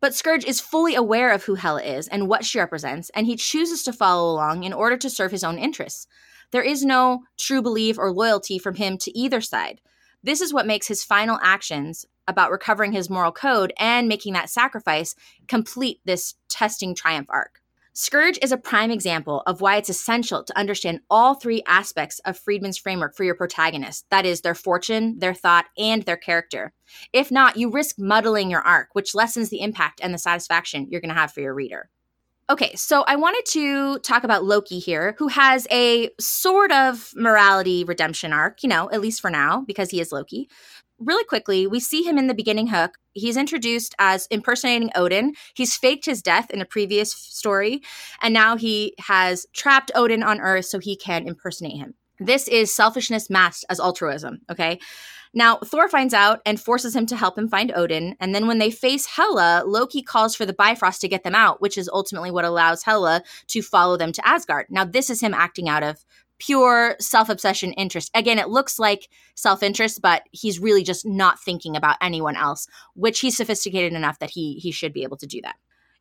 But Skurge is fully aware of who Hela is and what she represents, and he chooses to follow along in order to serve his own interests. There is no true belief or loyalty from him to either side. This is what makes his final actions about recovering his moral code and making that sacrifice complete this testing triumph arc. Skurge is a prime example of why it's essential to understand all three aspects of Friedman's framework for your protagonist that is, their fortune, their thought, and their character. If not, you risk muddling your arc, which lessens the impact and the satisfaction you're going to have for your reader. Okay, so I wanted to talk about Loki here, who has a sort of morality redemption arc, you know, at least for now, because he is Loki really quickly, we see him in the beginning hook. He's introduced as impersonating Odin. He's faked his death in a previous story, and now he has trapped Odin on Earth so he can impersonate him. This is selfishness masked as altruism, okay? Now, Thor finds out and forces him to help him find Odin. And then when they face Hela, Loki calls for the Bifrost to get them out, which is ultimately what allows Hela to follow them to Asgard. Now, this is him acting out of pure self obsession interest. Again, it looks like self interest, but he's really just not thinking about anyone else, which he's sophisticated enough that he he should be able to do that.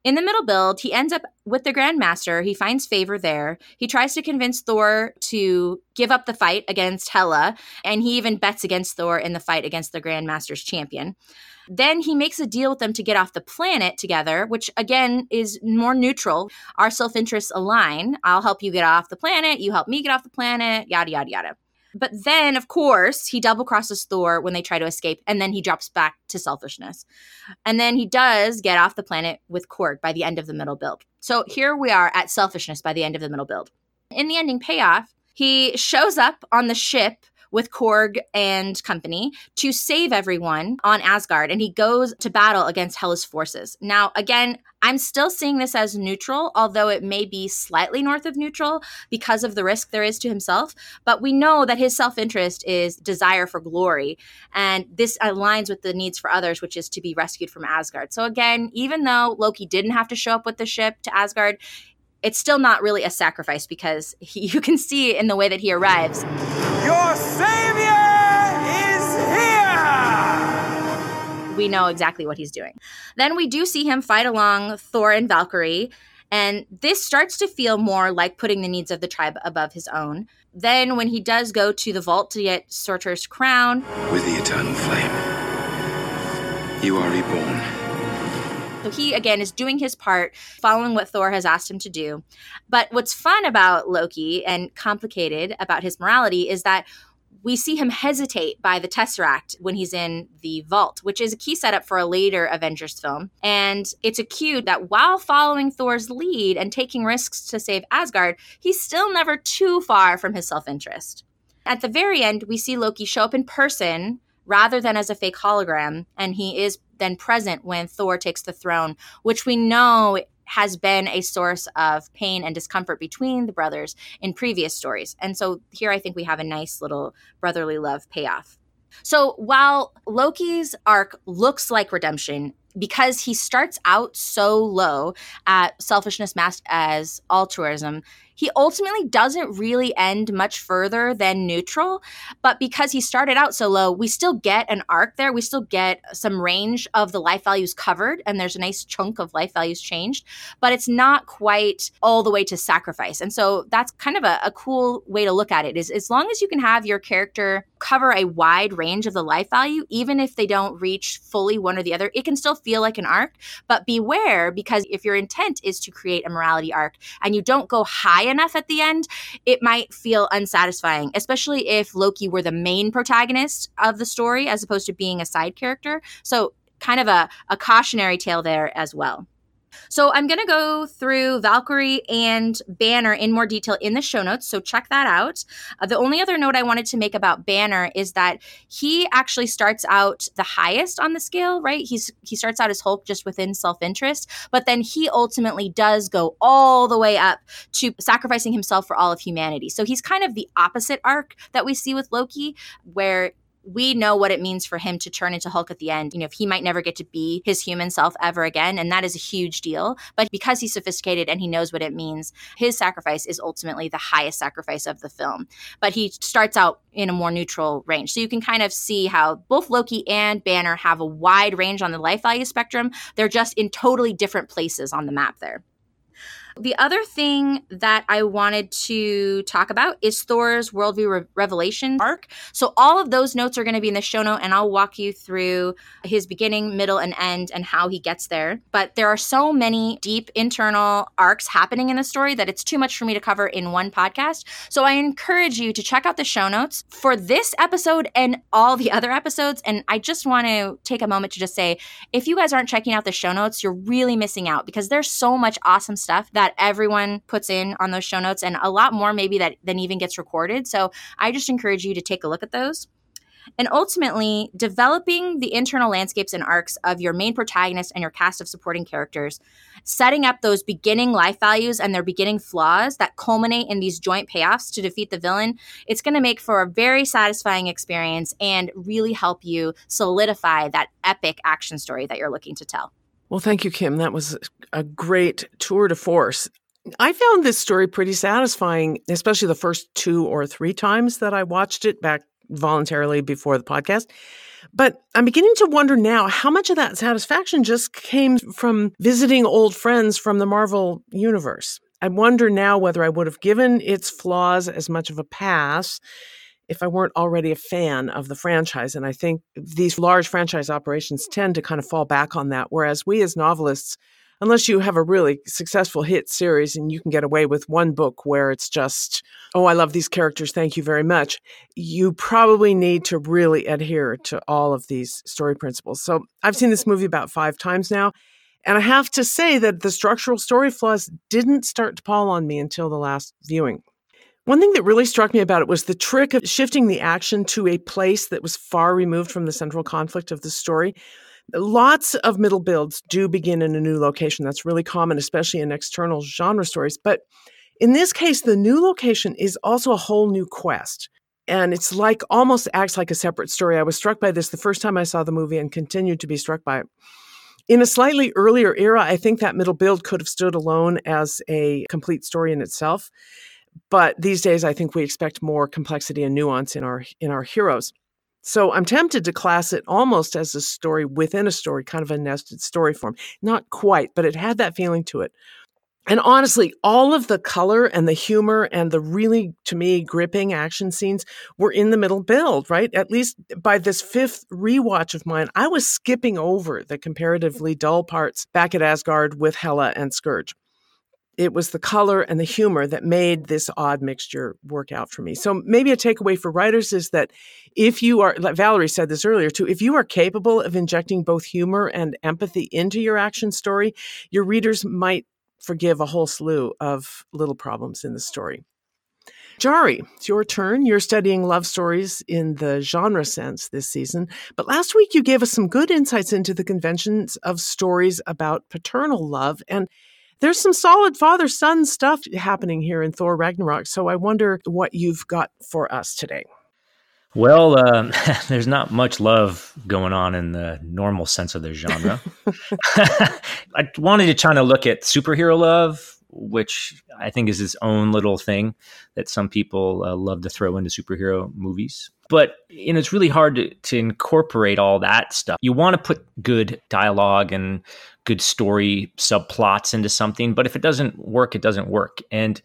In the middle build, he ends up with the Grand Master. He finds favor there. He tries to convince Thor to give up the fight against Hela, and he even bets against Thor in the fight against the Grand Master's champion. Then he makes a deal with them to get off the planet together, which again is more neutral. Our self interests align. I'll help you get off the planet. You help me get off the planet, yada, yada, yada. But then, of course, he double crosses Thor when they try to escape, and then he drops back to selfishness. And then he does get off the planet with Korg by the end of the middle build. So here we are at selfishness by the end of the middle build. In the ending payoff, he shows up on the ship with Korg and company to save everyone on Asgard, and he goes to battle against Hela's forces. Now, again, I'm still seeing this as neutral, although it may be slightly north of neutral because of the risk there is to himself. But we know that his self interest is desire for glory. And this aligns with the needs for others, which is to be rescued from Asgard. So, again, even though Loki didn't have to show up with the ship to Asgard, it's still not really a sacrifice because he, you can see in the way that he arrives. We know exactly what he's doing. Then we do see him fight along Thor and Valkyrie, and this starts to feel more like putting the needs of the tribe above his own. Then, when he does go to the vault to get Surtur's crown, with the eternal flame, you are reborn. So he again is doing his part, following what Thor has asked him to do. But what's fun about Loki and complicated about his morality is that we see him hesitate by the Tesseract when he's in the vault, which is a key setup for a later Avengers film. And it's a cue that while following Thor's lead and taking risks to save Asgard, he's still never too far from his self interest. At the very end, we see Loki show up in person rather than as a fake hologram, and he is then present when Thor takes the throne, which we know has been a source of pain and discomfort between the brothers in previous stories. And so here I think we have a nice little brotherly love payoff. So while Loki's arc looks like redemption, because he starts out so low at selfishness masked as altruism, he ultimately doesn't really end much further than neutral. But because he started out so low, we still get an arc there. We still get some range of the life values covered, and there's a nice chunk of life values changed, but it's not quite all the way to sacrifice. And so that's kind of a, a cool way to look at it is as long as you can have your character cover a wide range of the life value, even if they don't reach fully one or the other, it can still feel like an arc. But beware because if your intent is to create a morality arc and you don't go high enough at the end, it might feel unsatisfying, especially if Loki were the main protagonist of the story as opposed to being a side character. So, kind of a, a cautionary tale there as well. So I'm going to go through Valkyrie and Banner in more detail in the show notes. So check that out. Uh, the only other note I wanted to make about Banner is that he actually starts out the highest on the scale, right? He's he starts out as Hulk just within self-interest, but then he ultimately does go all the way up to sacrificing himself for all of humanity. So he's kind of the opposite arc that we see with Loki where we know what it means for him to turn into Hulk at the end. You know, he might never get to be his human self ever again, and that is a huge deal. But because he's sophisticated and he knows what it means, his sacrifice is ultimately the highest sacrifice of the film. But he starts out in a more neutral range. So you can kind of see how both Loki and Banner have a wide range on the life value spectrum. They're just in totally different places on the map there. The other thing that I wanted to talk about is Thor's worldview re- revelation arc. So all of those notes are going to be in the show note, and I'll walk you through his beginning, middle, and end and how he gets there. But there are so many deep internal arcs happening in the story that it's too much for me to cover in one podcast. So I encourage you to check out the show notes for this episode and all the other episodes. And I just want to take a moment to just say if you guys aren't checking out the show notes, you're really missing out because there's so much awesome stuff that that everyone puts in on those show notes and a lot more maybe that than even gets recorded. So I just encourage you to take a look at those. And ultimately, developing the internal landscapes and arcs of your main protagonist and your cast of supporting characters, setting up those beginning life values and their beginning flaws that culminate in these joint payoffs to defeat the villain, it's going to make for a very satisfying experience and really help you solidify that epic action story that you're looking to tell. Well, thank you, Kim. That was a great tour de force. I found this story pretty satisfying, especially the first two or three times that I watched it back voluntarily before the podcast. But I'm beginning to wonder now how much of that satisfaction just came from visiting old friends from the Marvel universe. I wonder now whether I would have given its flaws as much of a pass if I weren't already a fan of the franchise. And I think these large franchise operations tend to kind of fall back on that. Whereas we as novelists, unless you have a really successful hit series and you can get away with one book where it's just, oh, I love these characters, thank you very much, you probably need to really adhere to all of these story principles. So I've seen this movie about five times now. And I have to say that the structural story flaws didn't start to pall on me until the last viewing. One thing that really struck me about it was the trick of shifting the action to a place that was far removed from the central conflict of the story. Lots of middle builds do begin in a new location. That's really common, especially in external genre stories. But in this case, the new location is also a whole new quest. And it's like almost acts like a separate story. I was struck by this the first time I saw the movie and continued to be struck by it. In a slightly earlier era, I think that middle build could have stood alone as a complete story in itself. But these days, I think we expect more complexity and nuance in our in our heroes. So I'm tempted to class it almost as a story within a story, kind of a nested story form. Not quite, but it had that feeling to it. And honestly, all of the color and the humor and the really, to me, gripping action scenes were in the middle build, right? At least by this fifth rewatch of mine, I was skipping over the comparatively dull parts back at Asgard with Hela and Skurge it was the color and the humor that made this odd mixture work out for me. So maybe a takeaway for writers is that if you are, like Valerie said this earlier too, if you are capable of injecting both humor and empathy into your action story, your readers might forgive a whole slew of little problems in the story. Jarie, it's your turn. You're studying love stories in the genre sense this season. But last week you gave us some good insights into the conventions of stories about paternal love. And there's some solid father son stuff happening here in Thor Ragnarok. So I wonder what you've got for us today. Well, um, there's not much love going on in the normal sense of the genre. I wanted to try to look at superhero love, which I think is its own little thing that some people uh, love to throw into superhero movies. But you know, it's really hard to, to incorporate all that stuff. You want to put good dialogue and good story subplots into something, but if it doesn't work, it doesn't work. And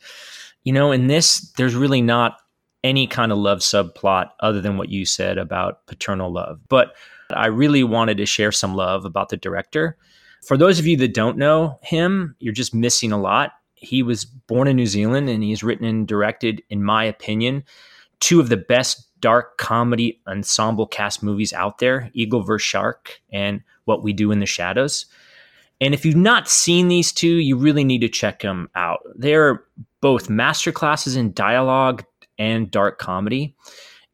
you know, in this, there's really not any kind of love subplot other than what you said about paternal love. But I really wanted to share some love about the director. For those of you that don't know him, you're just missing a lot. He was born in New Zealand and he's written and directed, in my opinion, two of the best dark comedy ensemble cast movies out there Eagle vs. Shark and What We Do in the Shadows. And if you've not seen these two, you really need to check them out. They're both masterclasses in dialogue and dark comedy.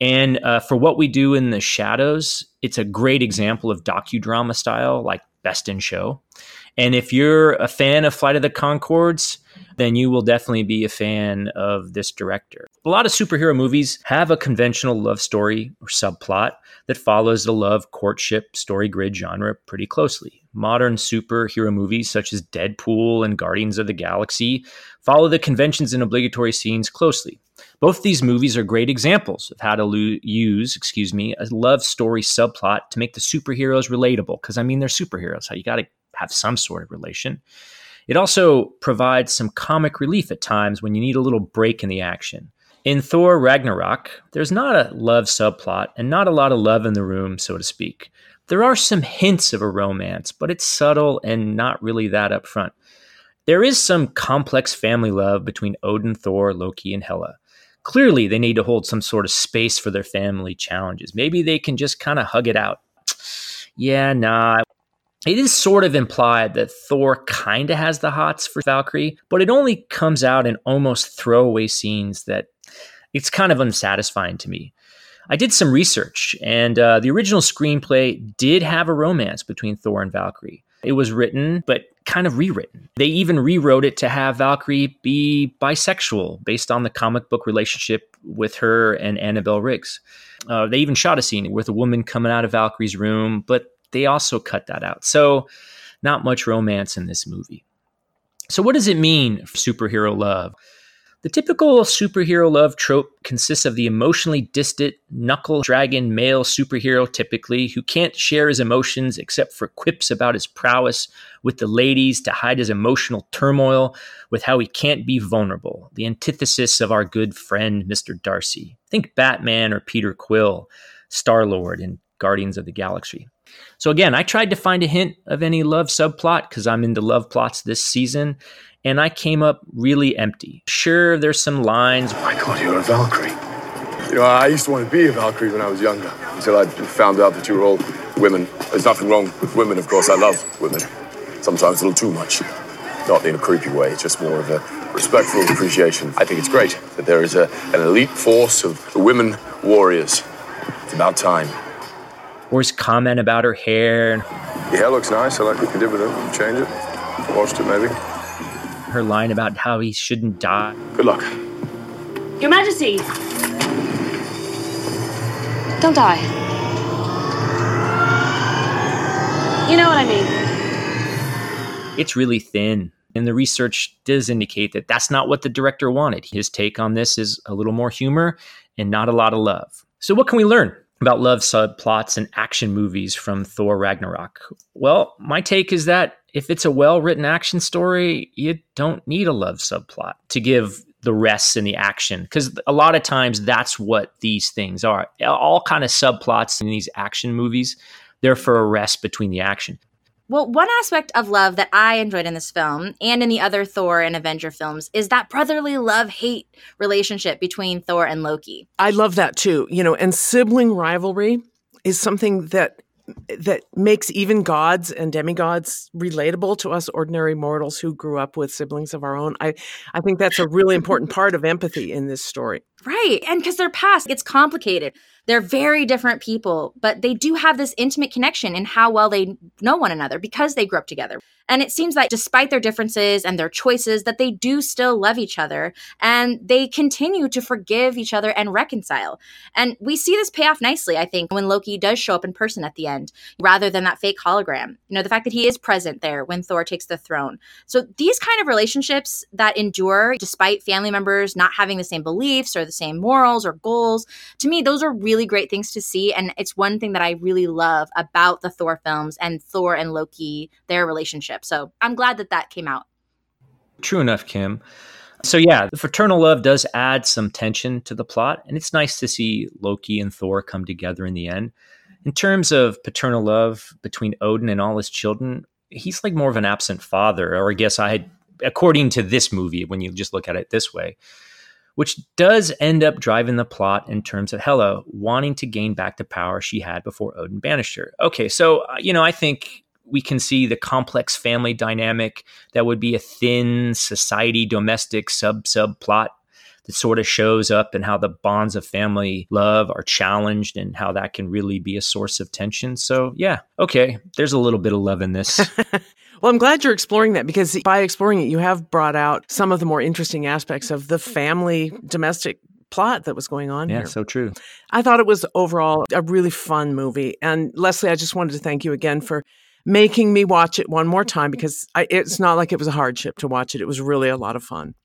And uh, for what we do in the shadows, it's a great example of docudrama style, like Best in Show. And if you're a fan of Flight of the Conchords, then you will definitely be a fan of this director. A lot of superhero movies have a conventional love story or subplot that follows the love courtship story grid genre pretty closely. Modern superhero movies such as Deadpool and Guardians of the Galaxy follow the conventions and obligatory scenes closely. Both these movies are great examples of how to lo- use, excuse me, a love story subplot to make the superheroes relatable. Because I mean, they're superheroes. How you got to have some sort of relation. It also provides some comic relief at times when you need a little break in the action. In Thor Ragnarok, there's not a love subplot and not a lot of love in the room, so to speak. There are some hints of a romance, but it's subtle and not really that upfront. There is some complex family love between Odin, Thor, Loki, and Hela. Clearly, they need to hold some sort of space for their family challenges. Maybe they can just kind of hug it out. Yeah, nah, it is sort of implied that Thor kind of has the hots for Valkyrie, but it only comes out in almost throwaway scenes that it's kind of unsatisfying to me. I did some research, and uh, the original screenplay did have a romance between Thor and Valkyrie. It was written, but kind of rewritten. They even rewrote it to have Valkyrie be bisexual based on the comic book relationship with her and Annabelle Riggs. Uh, they even shot a scene with a woman coming out of Valkyrie's room, but they also cut that out. So, not much romance in this movie. So, what does it mean superhero love? The typical superhero love trope consists of the emotionally distant, knuckle dragon male superhero, typically, who can't share his emotions except for quips about his prowess with the ladies to hide his emotional turmoil with how he can't be vulnerable. The antithesis of our good friend, Mr. Darcy. Think Batman or Peter Quill, Star Lord in Guardians of the Galaxy. So again, I tried to find a hint of any love subplot because I'm into love plots this season, and I came up really empty. Sure, there's some lines. Oh my god, you're a Valkyrie. You know, I used to want to be a Valkyrie when I was younger until I found out that you were all women. There's nothing wrong with women, of course. I love women. Sometimes a little too much. Not in a creepy way, just more of a respectful appreciation. I think it's great that there is a, an elite force of women warriors. It's about time. Or his comment about her hair. Your hair looks nice. I like what you did with it. Change it. Washed it, maybe. Her line about how he shouldn't die. Good luck. Your Majesty! Don't die. You know what I mean. It's really thin. And the research does indicate that that's not what the director wanted. His take on this is a little more humor and not a lot of love. So, what can we learn about love subplots and action movies from Thor Ragnarok? Well, my take is that if it's a well written action story, you don't need a love subplot to give the rest in the action because a lot of times that's what these things are all kind of subplots in these action movies they're for a rest between the action well, one aspect of love that I enjoyed in this film and in the other Thor and Avenger films is that brotherly love hate relationship between Thor and Loki. I love that too. You know, and sibling rivalry is something that that makes even gods and demigods relatable to us ordinary mortals who grew up with siblings of our own. I I think that's a really important part of empathy in this story. Right. And because they're past, it's complicated. They're very different people, but they do have this intimate connection in how well they know one another because they grew up together. And it seems that despite their differences and their choices that they do still love each other and they continue to forgive each other and reconcile. And we see this pay off nicely, I think, when Loki does show up in person at the end rather than that fake hologram. You know, the fact that he is present there when Thor takes the throne. So these kind of relationships that endure despite family members not having the same beliefs or the same morals or goals, to me those are really great things to see and it's one thing that I really love about the Thor films and Thor and Loki their relationship relationship. So I'm glad that that came out. True enough, Kim. So yeah, the fraternal love does add some tension to the plot, and it's nice to see Loki and Thor come together in the end. In terms of paternal love between Odin and all his children, he's like more of an absent father, or I guess I had, according to this movie, when you just look at it this way, which does end up driving the plot in terms of Hela wanting to gain back the power she had before Odin banished her. Okay, so, uh, you know, I think we can see the complex family dynamic that would be a thin society domestic sub subplot that sort of shows up and how the bonds of family love are challenged and how that can really be a source of tension. So, yeah, okay, there's a little bit of love in this. well, I'm glad you're exploring that because by exploring it, you have brought out some of the more interesting aspects of the family domestic plot that was going on yeah, here. so true. I thought it was overall a really fun movie. And Leslie, I just wanted to thank you again for making me watch it one more time because I, it's not like it was a hardship to watch it. It was really a lot of fun.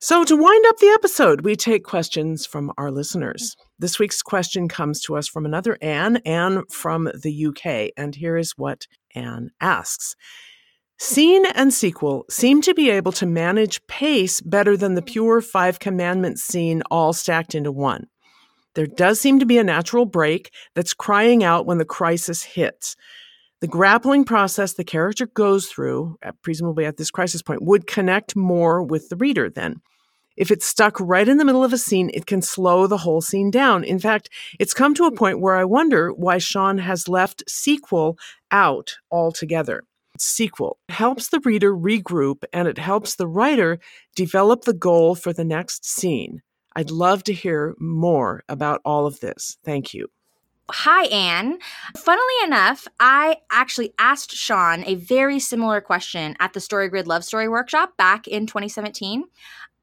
So, to wind up the episode, we take questions from our listeners. Mm-hmm. This week's question comes to us from another Anne, Anne from the UK. And here is what Anne asks Scene and sequel seem to be able to manage pace better than the mm-hmm. pure Five Commandments scene all stacked into one. There does seem to be a natural break that's crying out when the crisis hits. The grappling process the character goes through, presumably at this crisis point, would connect more with the reader then. If it's stuck right in the middle of a scene, it can slow the whole scene down. In fact, it's come to a point where I wonder why Shawn has left sequel out altogether. Sequel helps the reader regroup and it helps the writer develop the goal for the next scene. I'd love to hear more about all of this. Thank you. Hi, Anne. Funnily enough, I actually asked Shawn a very similar question at the StoryGrid Love Story Workshop back in 2017.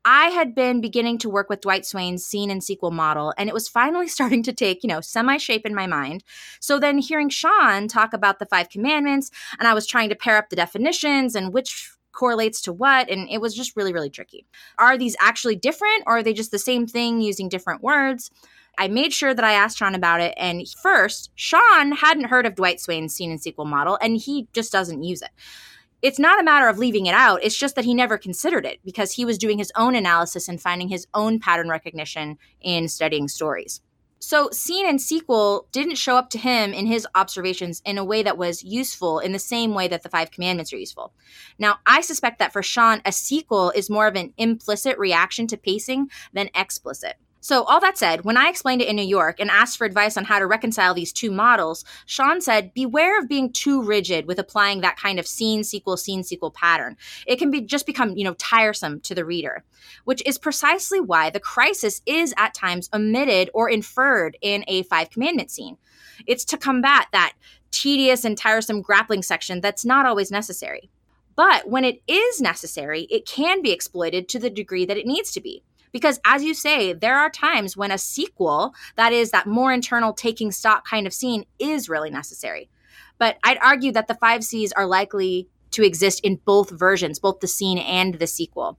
I had been beginning to work with Dwight Swain's scene and sequel model, and it was finally starting to take, you know, semi shape in my mind. So then hearing Shawn talk about the five commandments, and I was trying to pair up the definitions and which correlates to what, and it was just really, really tricky. Are these actually different, or are they just the same thing using different words? I made sure that I asked Shawn about it. And first, Shawn hadn't heard of Dwight Swain's scene and sequel model, and he just doesn't use it. It's not a matter of leaving it out, it's just that he never considered it because he was doing his own analysis and finding his own pattern recognition in studying stories. So, scene and sequel didn't show up to him in his observations in a way that was useful in the same way that the Five Commandments are useful. Now, I suspect that for Shawn, a sequel is more of an implicit reaction to pacing than explicit. So, all that said, when I explained it in New York and asked for advice on how to reconcile these two models, Shawn said, Beware of being too rigid with applying that kind of scene sequel, scene sequel pattern. It can be just become, you know, tiresome to the reader, which is precisely why the crisis is at times omitted or inferred in a Five Commandment scene. It's to combat that tedious and tiresome grappling section that's not always necessary. But when it is necessary, it can be exploited to the degree that it needs to be. Because as you say, there are times when a sequel, that is, that more internal taking stock kind of scene, is really necessary. But I'd argue that the five C's are likely to exist in both versions, both the scene and the sequel.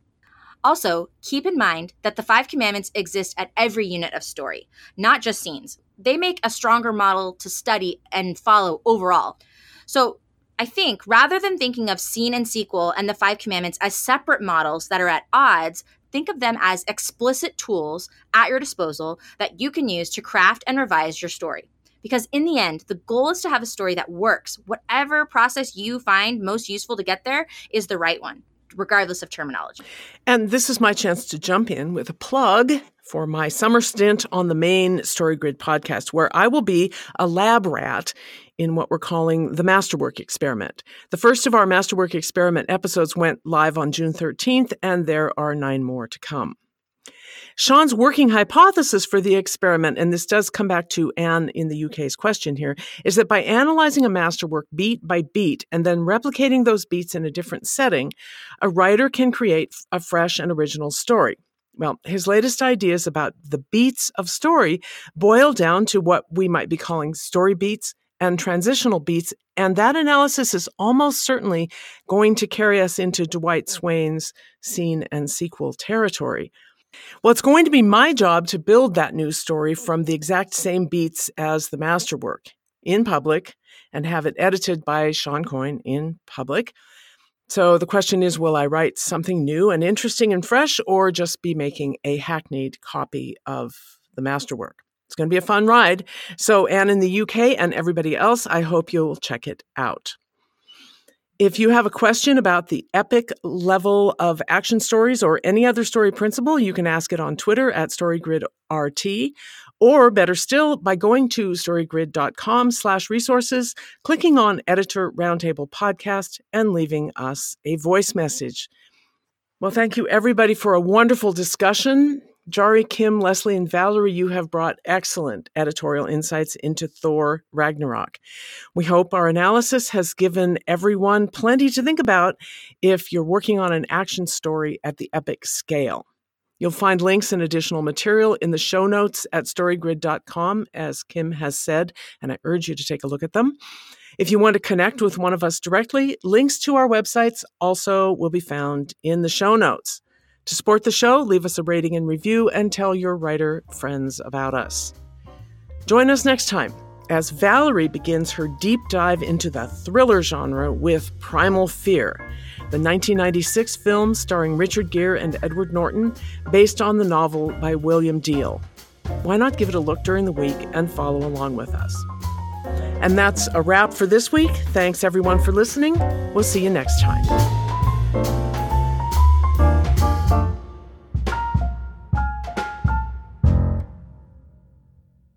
Also, keep in mind that the five commandments exist at every unit of story, not just scenes. They make a stronger model to study and follow overall. So, I think rather than thinking of scene and sequel and the five commandments as separate models that are at odds, think of them as explicit tools at your disposal that you can use to craft and revise your story. Because in the end, the goal is to have a story that works. Whatever process you find most useful to get there is the right one, regardless of terminology. And this is my chance to jump in with a plug for my summer stint on the main StoryGrid podcast, where I will be a lab rat in what we're calling the Masterwork Experiment. The first of our Masterwork Experiment episodes went live on June 13th, and there are nine more to come. Shawn's working hypothesis for the experiment, and this does come back to Anne in the UK's question here, is that by analyzing a masterwork beat by beat and then replicating those beats in a different setting, a writer can create a fresh and original story. Well, his latest ideas about the beats of story boil down to what we might be calling story beats and transitional beats. And that analysis is almost certainly going to carry us into Dwight mm. Swain's scene and sequel territory. Well, it's going to be my job to build that new story from the exact same beats as the masterwork in public and have it edited by Shawn Coyne in public. So the question is will I write something new and interesting and fresh or just be making a hackneyed copy of the masterwork? It's going to be a fun ride. So, Anne in the UK and everybody else, I hope you'll check it out. If you have a question about the epic level of action stories or any other story principle, you can ask it on Twitter at StoryGridRT, or better still, by going to storygrid.com slash resources, clicking on Editor Roundtable Podcast, and leaving us a voice message. Well, thank you everybody for a wonderful discussion. Jarie, Kim, Leslie, and Valerie, you have brought excellent editorial insights into Thor Ragnarok. We hope our analysis has given everyone plenty to think about if you're working on an action story at the epic scale. You'll find links and additional material in the show notes at storygrid.com, as Kim has said, and I urge you to take a look at them. If you want to connect with one of us directly, links to our websites also will be found in the show notes. To support the show, leave us a rating and review and tell your writer friends about us. Join us next time as Valerie begins her deep dive into the thriller genre with Primal Fear, the 1996 film starring Richard Gere and Edward Norton, based on the novel by William Diehl. Why not give it a look during the week and follow along with us? And that's a wrap for this week. Thanks everyone for listening. We'll see you next time.